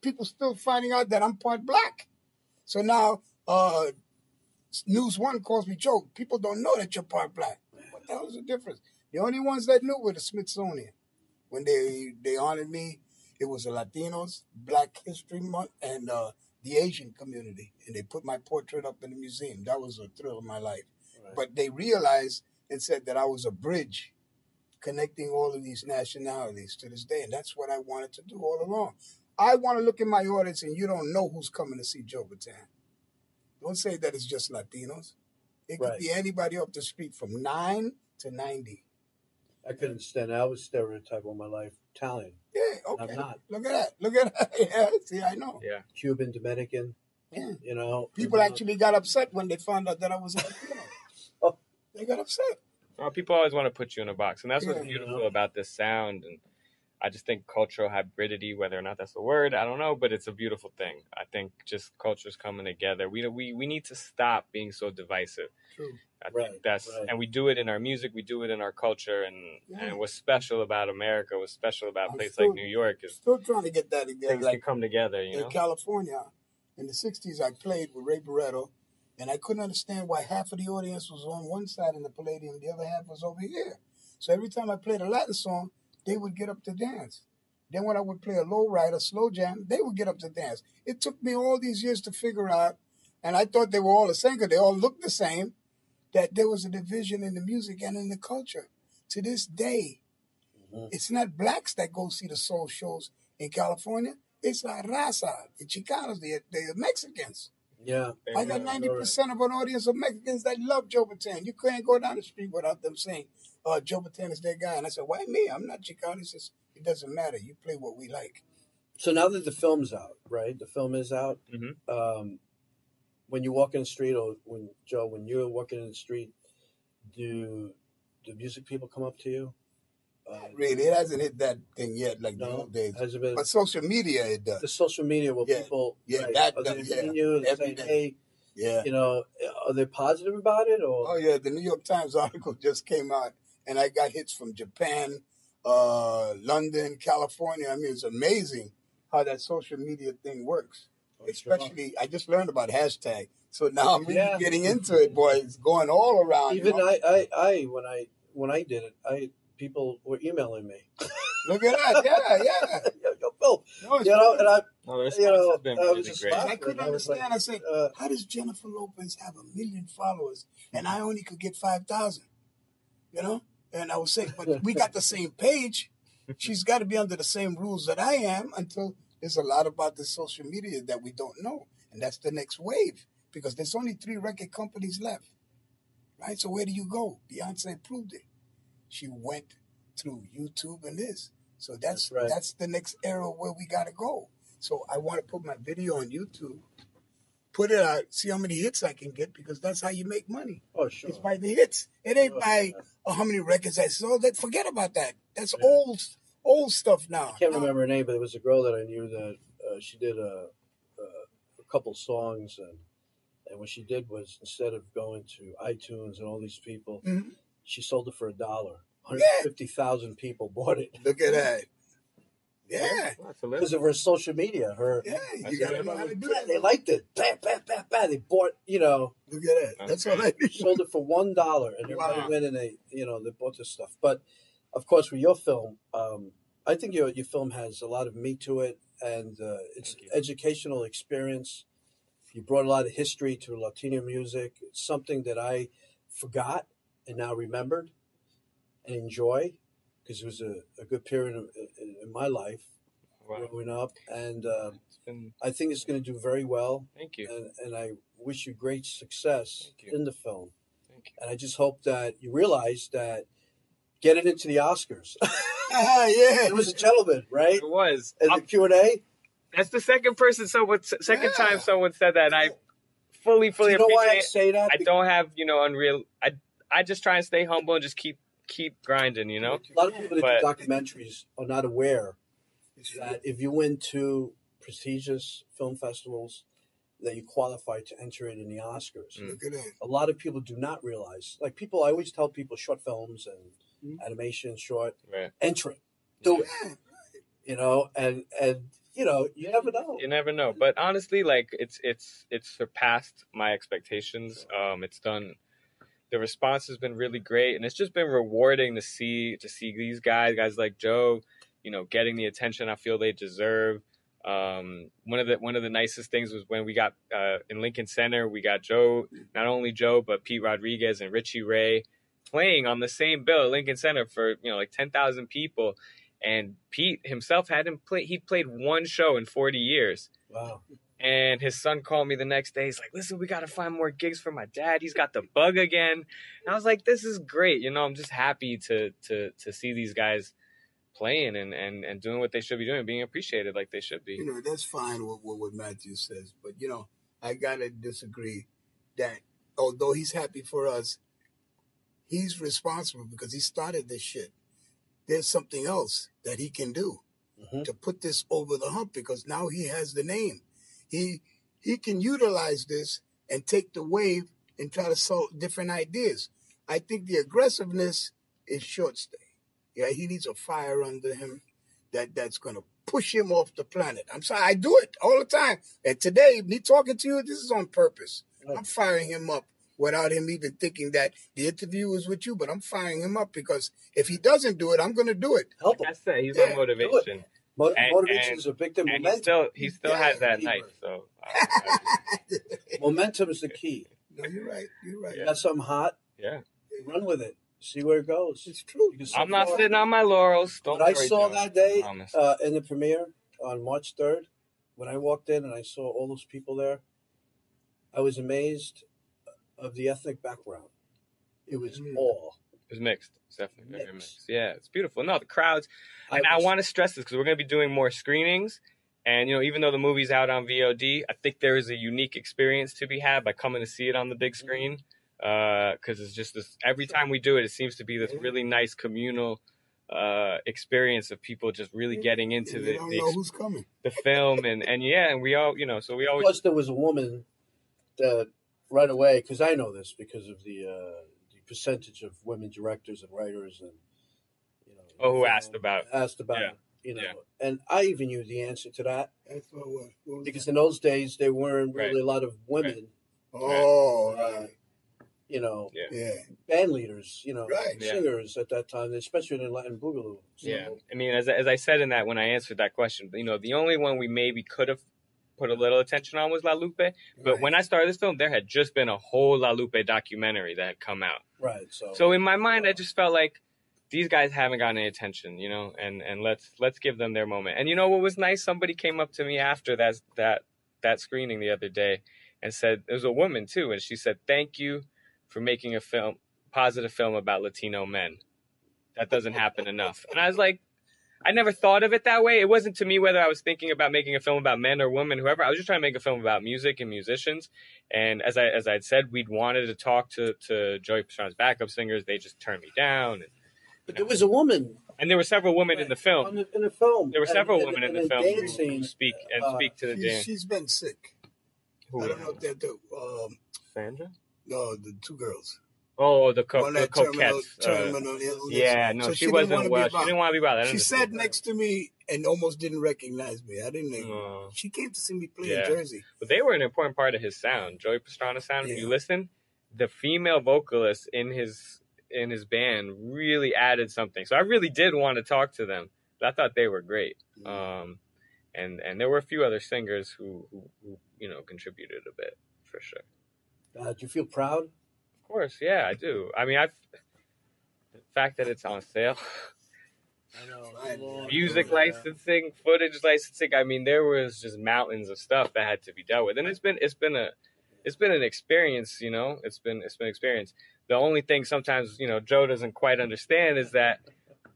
people still finding out that I'm part black. So now, uh, News One calls me Joe. People don't know that you're part black. What the hell is the difference? The only ones that knew were the Smithsonian. When they they honored me, it was the Latinos, Black History Month, and uh, the Asian community, and they put my portrait up in the museum. That was a thrill of my life. Right. But they realized and said that I was a bridge connecting all of these nationalities to this day, and that's what I wanted to do all along. I want to look in my audience and you don't know who's coming to see Joe Bataan. Don't say that it's just Latinos. It could Right. be anybody up the street from nine to ninety. I couldn't stand. I was stereotyped all my life. Italian, Yeah, I'm okay. not. Look at that. Look at that. *laughs* Yeah, see, I know. Yeah. Cuban, Dominican. Yeah. You know, People uh, actually got upset when they found out that I was a Latino. *laughs* Oh. They got upset. Well, people always want to put you in a box, and that's what's Yeah. beautiful about this sound. And I just think cultural hybridity, whether or not that's a word, I don't know, but it's a beautiful thing. I think just cultures coming together. We we we need to stop being so divisive. True. I Right, think that's right. and we do it in our music, we do it in our culture, and Yeah. and what's special about America, what's special about a place still- like New York is Still trying to get that together. things Like can come together. You in know, California, in the '60s, I played with Ray Barretto, and I couldn't understand why half of the audience was on one side in the Palladium, the other half was over here. So every time I played a Latin song, they would get up to dance. Then when I would play a low rider, slow jam, they would get up to dance. It took me all these years to figure out, and I thought they were all the same because they all looked the same, that there was a division in the music and in the culture. To this day, Mhm. it's not blacks that go see the soul shows in California. It's La Raza, the Chicanos, the, the Mexicans. Yeah, I got ninety percent of an audience of Mexicans that love Joe Bataan. You can't go down the street without them saying, "Oh, Joe Bataan is their guy." And I said, "Why me? I'm not Chicano." He says, "It doesn't matter. You play what we like." So now that the film's out, right? The film is out. Mhm. Um, when you walk in the street, or when Joe, when you're walking in the street, do do music people come up to you? Uh, Really, it hasn't hit that thing yet, like the old days. been But social media, it does. the social media where Yeah, people, yeah, right, that- are they that- yeah, meeting you and every saying, day. hey, Yeah. you know, are they positive about it or? Oh yeah, the New York Times *laughs* article just came out, and I got hits from Japan, uh, London, California. I mean, it's amazing how that social media thing works. Sure. Especially, I just learned about hashtag, so now I'm really Yeah. getting into it, boy. It's going all around. you Even know? I, I, I, when I when I did it, I people were emailing me. *laughs* Look at that, yeah, yeah. *laughs* yo, yo, Phil, No, it's you know, and I, No, you know, has been I was just great. I couldn't I was like. I said, uh, how does Jennifer Lopez have a million followers and I only could get 5,000? You know? And I was saying, but we got the same page. *laughs* She's got to be under the same rules that I am until there's a lot about the social media that we don't know. And that's the next wave because there's only three record companies left. Right? So where do you go? Beyonce proved it. She went through YouTube and this. So that's That's right. that's the next era where we gotta go. So I want to put my video on YouTube, put it out, see how many hits I can get because that's how you make money. oh sure, It's by the hits. It ain't Sure. by oh, how many records I sold. That forget about that. That's Yeah. old old stuff now. I can't Now- remember her name, but it was a girl that I knew that uh, she did a, a, a couple songs, and and what she did was instead of going to iTunes and all these people, Mhm. she sold it for a dollar. Yeah. 150,000 people bought it Look at that. Yeah. Well, that's a little- because of her social media. Her Yeah. You gotta know how to do that. they liked it. Bam, bam, bam, bam. They bought, you know, Look at that. That's all I need. sold it for one dollar, and everybody Wow. went and they, you know, they bought this stuff. But of course, with your film, um, I think your your film has a lot of meat to it, and uh, it's educational experience. You brought a lot of history to Latino music. It's something that I forgot and now remembered and enjoy because it was a, a good period in, in, in my life Wow. growing up, and It's been, I think it's going to do very well. thank you. And, and I wish you great success you. in the film. Thank you. And I just hope that you realize that get it into the Oscars. Ah, *laughs* yeah. it was a gentleman, right? It was. In the Q and A. that's the second person, someone, second Yeah. time someone said that. And I fully, fully you know why I appreciate say that? I don't have, you know, unreal. I, I just try and stay humble and just keep, keep grinding, you know? A lot of people that But- do documentaries are not aware that if you win two prestigious film festivals, that you qualify to enter it in the Oscars. Mm. Look at that. A lot of people do not realize. Like people, I always tell people short films and Mm. animation, short, Right. enter it, do it. You know, and and you know, you never know. You never know. But honestly, like it's it's it's surpassed my expectations. Um, it's done. The response has been really great, and it's just been rewarding to see to see these guys, guys like Joe, you know, getting the attention I feel they deserve. Um, one of the one of the nicest things was when we got uh, in Lincoln Center, we got Joe, not only Joe but Pete Rodriguez and Richie Ray playing on the same bill at Lincoln Center for you know like ten thousand people, And Pete himself hadn't played. He'd played one show in 40 years. Wow. And his son called me the next day. He's like, "Listen, we got to find more gigs for my dad. He's got the bug again." And I was like, "This is great. You know, I'm just happy to to to see these guys playing and and and doing what they should be doing, being appreciated like they should be." You know, that's fine what, what, what Mathew says, but you know, I gotta disagree that although he's happy for us, he's responsible because he started this shit. There's something else that he can do Mhm. to put this over the hump because now he has the name. He he can utilize this and take the wave and try to solve different ideas. I think the aggressiveness is short stay. Yeah, he needs a fire under him that that's gonna push him off the planet. I'm sorry, I do it all the time. And today, me talking to you, this is on purpose. I'm firing him up without him even thinking that the interview was with you, but I'm firing him up because if he doesn't do it, I'm gonna do it. Help Like I him. said, he's Yeah, on motivation, Mo- And- motivation and- is a victim. and he still he still Yeah, has that knife. So *laughs* uh, Momentum is the key. No, you're right. You're right. You got something hot, yeah, run with it. See where it goes. It's true. I'm not sitting on my laurels. Don't What I saw Joe. that day uh, in the premiere on March 3rd, when I walked in and I saw all those people there, I was amazed of the ethnic background. It was Mm. all. It was mixed. It's definitely very Mixed. mixed. Yeah, it's beautiful. No, the crowds. And I was- want to stress this because we're going to be doing more screenings. And, you know, even though the movie's out on VOD, I think there is a unique experience to be had by coming to see it on the big screen. Because it's just this, every time we do it, it seems to be this really nice communal uh, experience of people just really getting into the, the, know who's coming. the film. And, and yeah, and we all, you know, so we always. Plus, there was a woman that right away, because I know this because of the uh, the percentage of women directors and writers, and you know, Oh, who asked know, about- asked about, yeah, you know, yeah. and I even knew the answer to that That's what. What, what was because that? in those days there weren't really Right. a lot of women, Oh, right. you know, Yeah. Yeah. band leaders, you know, Right. Yeah. singers at that time, especially in Latin Boogaloo. So, Yeah, I mean, as as I said in that when I answered that question, you know, the only one we maybe could have put a little attention on was La Lupe. But Right. when I started this film, there had just been a whole La Lupe documentary that had come out. right. So, So in my mind, I just felt like these guys haven't gotten any attention, you know, and and let's let's give them their moment. And you know what was nice? Somebody came up to me after that that that screening the other day and said it was a woman too, and she said, "Thank you for making a film positive film about Latino men. That doesn't happen enough." And I was like. I never thought of it that way. It wasn't to me whether I was thinking about making a film about men or women, whoever. I was just trying to make a film about music and musicians. And as I as I'd said, we'd wanted to talk to to Joey Pastrana's backup singers. They just turned me down. And, but there was a woman and there were several women in the on film. the, in the film. There were several and- women in and the film who, dancing, who speak and uh, speak to the She's, dance. she's been sick. Who I don't know if they're the um Sandra? no the two girls. Oh, the, co- the that terminal, coquettes. uh, terminal illness. yeah, no, So she, didn't wasn't wanna well. She didn't want to be well. I She sat next to me and almost didn't recognize me. I didn't. even Oh. She came to see me play Yeah. in Jersey. But they were an important part of his sound. Joey Pastrana's sound. If you listen, the female vocalist in his in his band really added something. So I really did want to talk to them. I thought they were great. Um, and and there were a few other singers who, who, who you know contributed a bit for sure. Uh, do you feel proud? Of course, yeah, I do. I mean, I the fact that it's on sale, I know. Music licensing, footage licensing. I mean, there was just mountains of stuff that had to be dealt with, and it's been it's been a it's been an experience. You know, it's been it's been an experience. The only thing sometimes you know Joe doesn't quite understand is that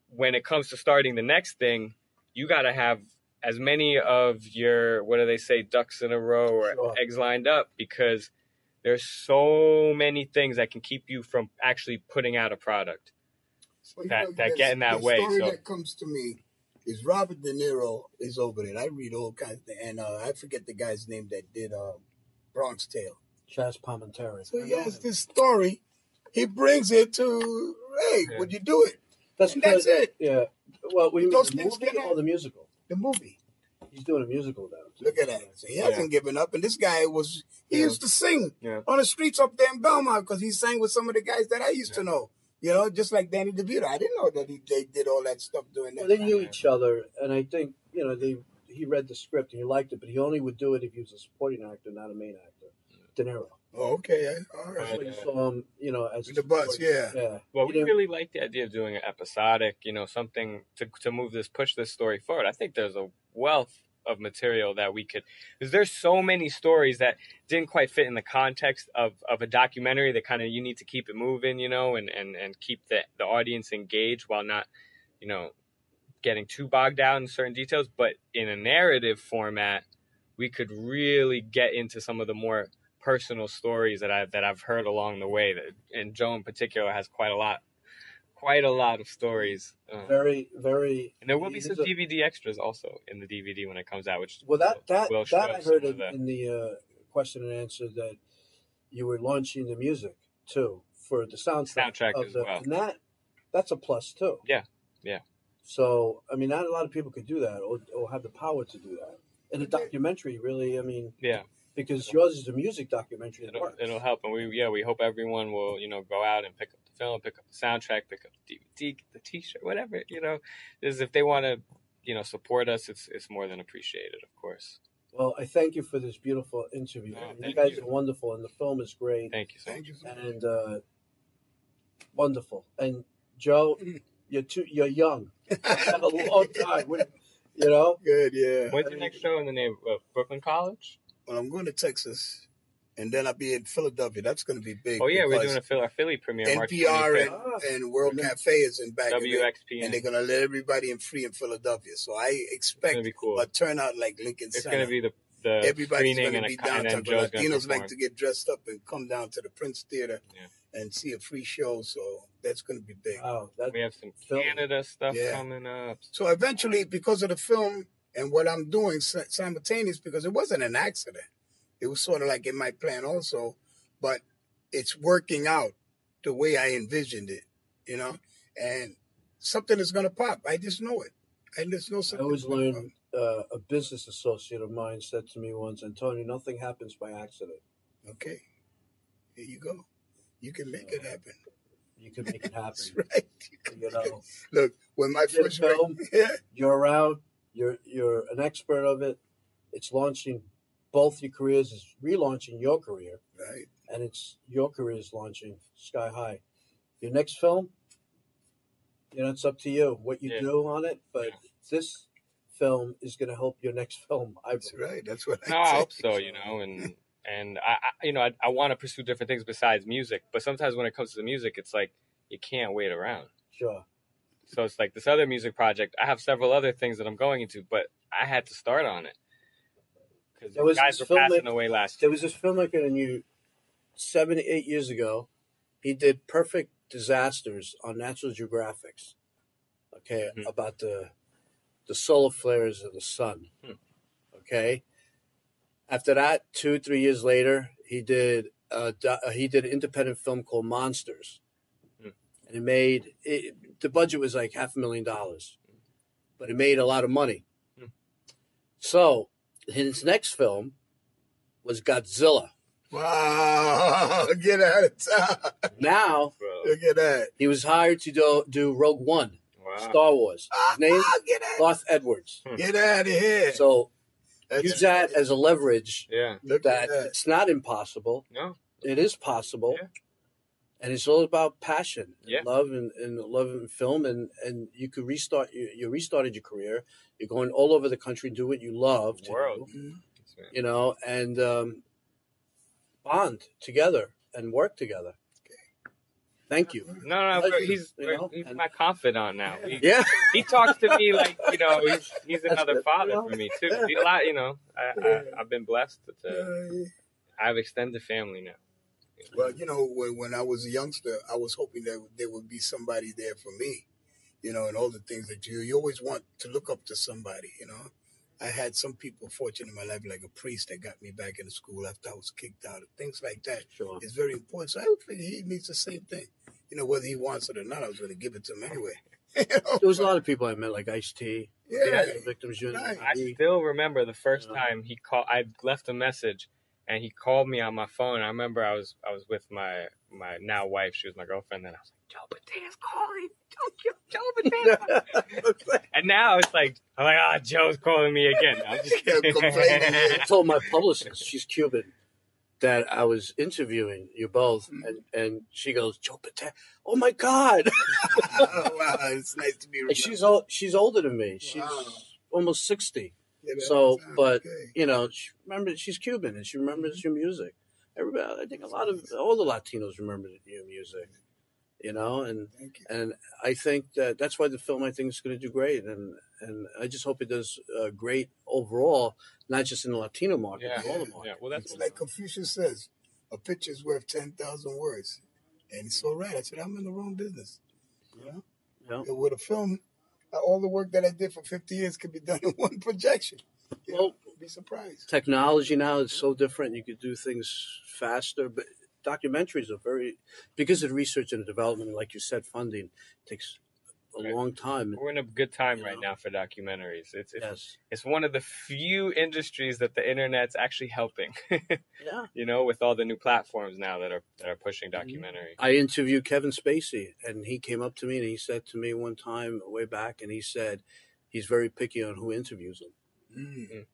when it comes to starting the next thing, you got to have as many of your what do they say ducks in a row or Sure. eggs lined up because there's so many things that can keep you from actually putting out a product Well, that know, that get in that the way. story So that comes to me is Robert De Niro is over there. I read all kinds of things, and uh, I forget the guy's name that did uh, Bronx Tale. Chazz Palminteri. So he has this story. He brings it to hey, Yeah. would you do it? That's And that's it. Yeah. Well, we mean Those the things movie or the musical? The movie. He's doing a musical now. Look at that. So he hasn't given up. And this guy was he Yeah. used to sing Yeah. on the streets up there in Belmont because he sang with some of the guys that I used to know. You know, just like Danny DeVito. I didn't know that he they did all that stuff doing that. Well, they knew each other, and I think you know they. He read the script and he liked it, but he only would do it if he was a supporting actor, not a main actor. De Niro. Oh, okay. I- All That's right. you saw him, you know, as the bus, yeah. yeah. Well, we didn't- really like the idea of doing an episodic, you know, something to to move this, push this story forward. I think there's a wealth of material that we could, because there's so many stories that didn't quite fit in the context of, of a documentary that kind of you need to keep it moving, you know, and, and, and keep the, the audience engaged while not, you know, getting too bogged down in certain details. But in a narrative format, we could really get into some of the more personal stories that I've that I've heard along the way. That and Joe in particular has quite a lot, quite a lot of stories. Uh, very, very. and there will be some a- DVD extras also in the DVD when it comes out. Which Well, that that will that I heard in, the- in the uh, question and answer that you were launching the music too for the soundtrack, Soundtrack of as the, well. and that that's a plus too. Yeah, yeah. So I mean, not a lot of people could do that or, or have the power to do that. And a documentary, really, I mean, yeah, because yours is a music documentary. It it'll, it'll help, and we yeah we hope everyone will you know go out and pick up film, pick up the soundtrack, pick up the DVD, get the T-shirt, whatever you know. Is if they want to you know support us, it's it's more than appreciated, of course. Well, I thank you for this beautiful interview. Oh, you thank guys you. are wonderful, and the film is great Thank you so Thank much. you. so much. and uh, wonderful. And Joe, *laughs* you're too you're young. *laughs* have a long time. We- You know, Good, yeah. When's your next show in the name of Brooklyn College? Well, I'm going to Texas, and then I'll be in Philadelphia. That's going to be big. Oh yeah, we're doing a Philly, our Philly premiere March NPR 25th. Ah. and, and World And then- Cafe is in back of it, and they're going to let everybody in free in Philadelphia. So I It's expect gonna be cool. a turnout like Lincoln It's Center. gonna be the the Everybody's going to be a, and then downtown. But gonna Latinos like to get dressed up and come down to the Prince Theater Yeah. and see a free show. So that's going to be big. wow, that We have some Phil- Canada stuff Yeah. coming up. So eventually, because of the film and what I'm doing simultaneous, because it wasn't an accident, it was sort of like in my plan also, but it's working out the way I envisioned it, you know, and something is going to pop. I just know it. I just know something. I always learned. Uh, a business associate of mine said to me once, Antonio, nothing happens by accident. Okay, here you go. You can make it happen. You can make it *laughs* happen. That's right. You You know, Look, when my first film. *laughs* yeah, you're around. You're you're an expert of it. It's launching both your careers. is relaunching your career, right. and it's your career is launching sky high. Your next film, you know, it's up to you what you Yeah. do on it. But Yeah. this film is going to help your next *laughs* film. I That's believe. right. That's what I No, I hope so. You know, and and I, I you know I, I want to pursue different things besides music, but sometimes when it comes to the music, it's like you can't wait around. Sure. So it's like this other music project. I have several other things that I'm going into, but I had to start on it because There was guys this were passing filmmaker- away last There was this filmmaker I knew seven, eight years ago. He did perfect disasters on Natural Geographics. Okay, Mhm. about the the solar flares of the sun. Hmm. Okay. After that, two three years later, he did uh, uh, he did an independent film called Monsters, Hmm. and it made it, the budget was like half a million dollars, but it made a lot of money. Hmm. So his next film was Godzilla. Wow, *laughs* get out of town. Now Bro, Look at that. he was hired to do, do Rogue One, wow. Star Wars. His name Ah, get out. Garth Edwards. Get out of here. So That's use that as a leverage Yeah. Look that at that. it's not impossible. No. It is possible. Yeah. And it's all about passion, and Yeah. love, and, and love and film, and, and you could restart. You, you restarted your career. You're going all over the country, do what you love to World. do, Mhm. you know, and um, bond together and work together. Thank you. No, no, Pleasure, he's you know, he's and- my confidant now. He, Yeah. he talks to me like you know he's he's That's another good. father You know? for me too. A lot, you know. I, I I've been blessed to I have extended family now. Well, you know, when, when I was a youngster, I was hoping that there would be somebody there for me, you know, and all the things that you you always want to look up to somebody, you know. I had some people fortunate in my life, like a priest that got me back into school after I was kicked out, things like that. Sure. It's very important. So I would think he needs the same thing. You know, whether he wants it or not, I was going to give it to him anyway. *laughs* You know? There was a lot of people I met, like Ice T, Yeah. Victims Unit. Right. I still remember the first Yeah. time he called. I left a message, and he called me on my phone. I remember I was I was with my my now wife. She was my girlfriend. Then I was like, Joe Bataan's calling. Joe, Joe Bataan's *laughs* And now it's like I'm like, ah, Joe's calling me again. I'm just *laughs* Yeah, kidding. complaining. *laughs* I told my publicist she's Cuban. that I was interviewing you both, Mhm. and and she goes, Joe Patel. Oh my God! oh, wow, it's nice to be And she's old. She's older than me. She's Wow. almost sixty. Yeah, that so, but- okay. You know, she remember she's Cuban and she remembers your music. Everybody, I think a lot of all the Latinos remember your music. You know, and you. and I think that that's why the film I think is going to do great, and and I just hope it does uh, great overall, not just in the Latino market, Yeah. but all the Yeah, well, that's It's like Confucius says, a picture's worth 10,000 words. And he's so right. I said, I'm in the wrong business. You know? Yeah. With a film, uh, all the work that I did for 50 years could be done *laughs* in one projection. You Well, know? Be surprised. technology now is so different. You could do things faster, but documentaries are very because of research and development, like you said, funding takes a long time. we're in a good time You right know. now for documentaries. It's it's, Yes, it's one of the few industries that the internet's actually helping. *laughs* yeah. you know, with all the new platforms now that are that are pushing Mm-hmm. documentary. I interviewed Kevin Spacey, and he came up to me and he said to me one time way back, and he said he's very picky on who interviews him. Mm,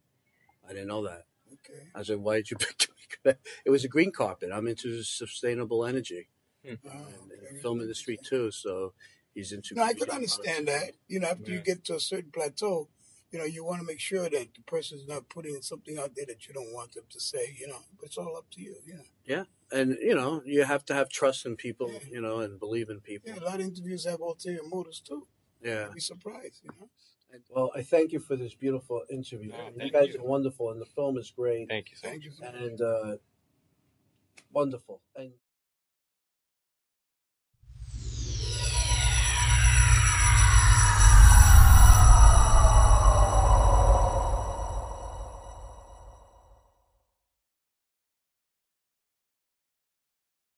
I didn't know that. okay. I said, "Why did you *laughs* pick me?" It was a green carpet. I'm into sustainable energy Oh, and, and film industry too, so he's into. No, I can understand that. You know, after you get to a certain plateau, you know, you want to make sure that the person's not putting something out there that you don't want them to say, you know, but it's all up to you, you know. Yeah, and you know you have to have trust in people, Yeah. you know, and believe in people. Yeah, a lot of interviews have ulterior motives too. Yeah. You'd be surprised, you know. Well, I thank you for this beautiful interview. Oh, you thank guys you. are wonderful, and the film is great Thank you so much. Thank you. and uh, wonderful. And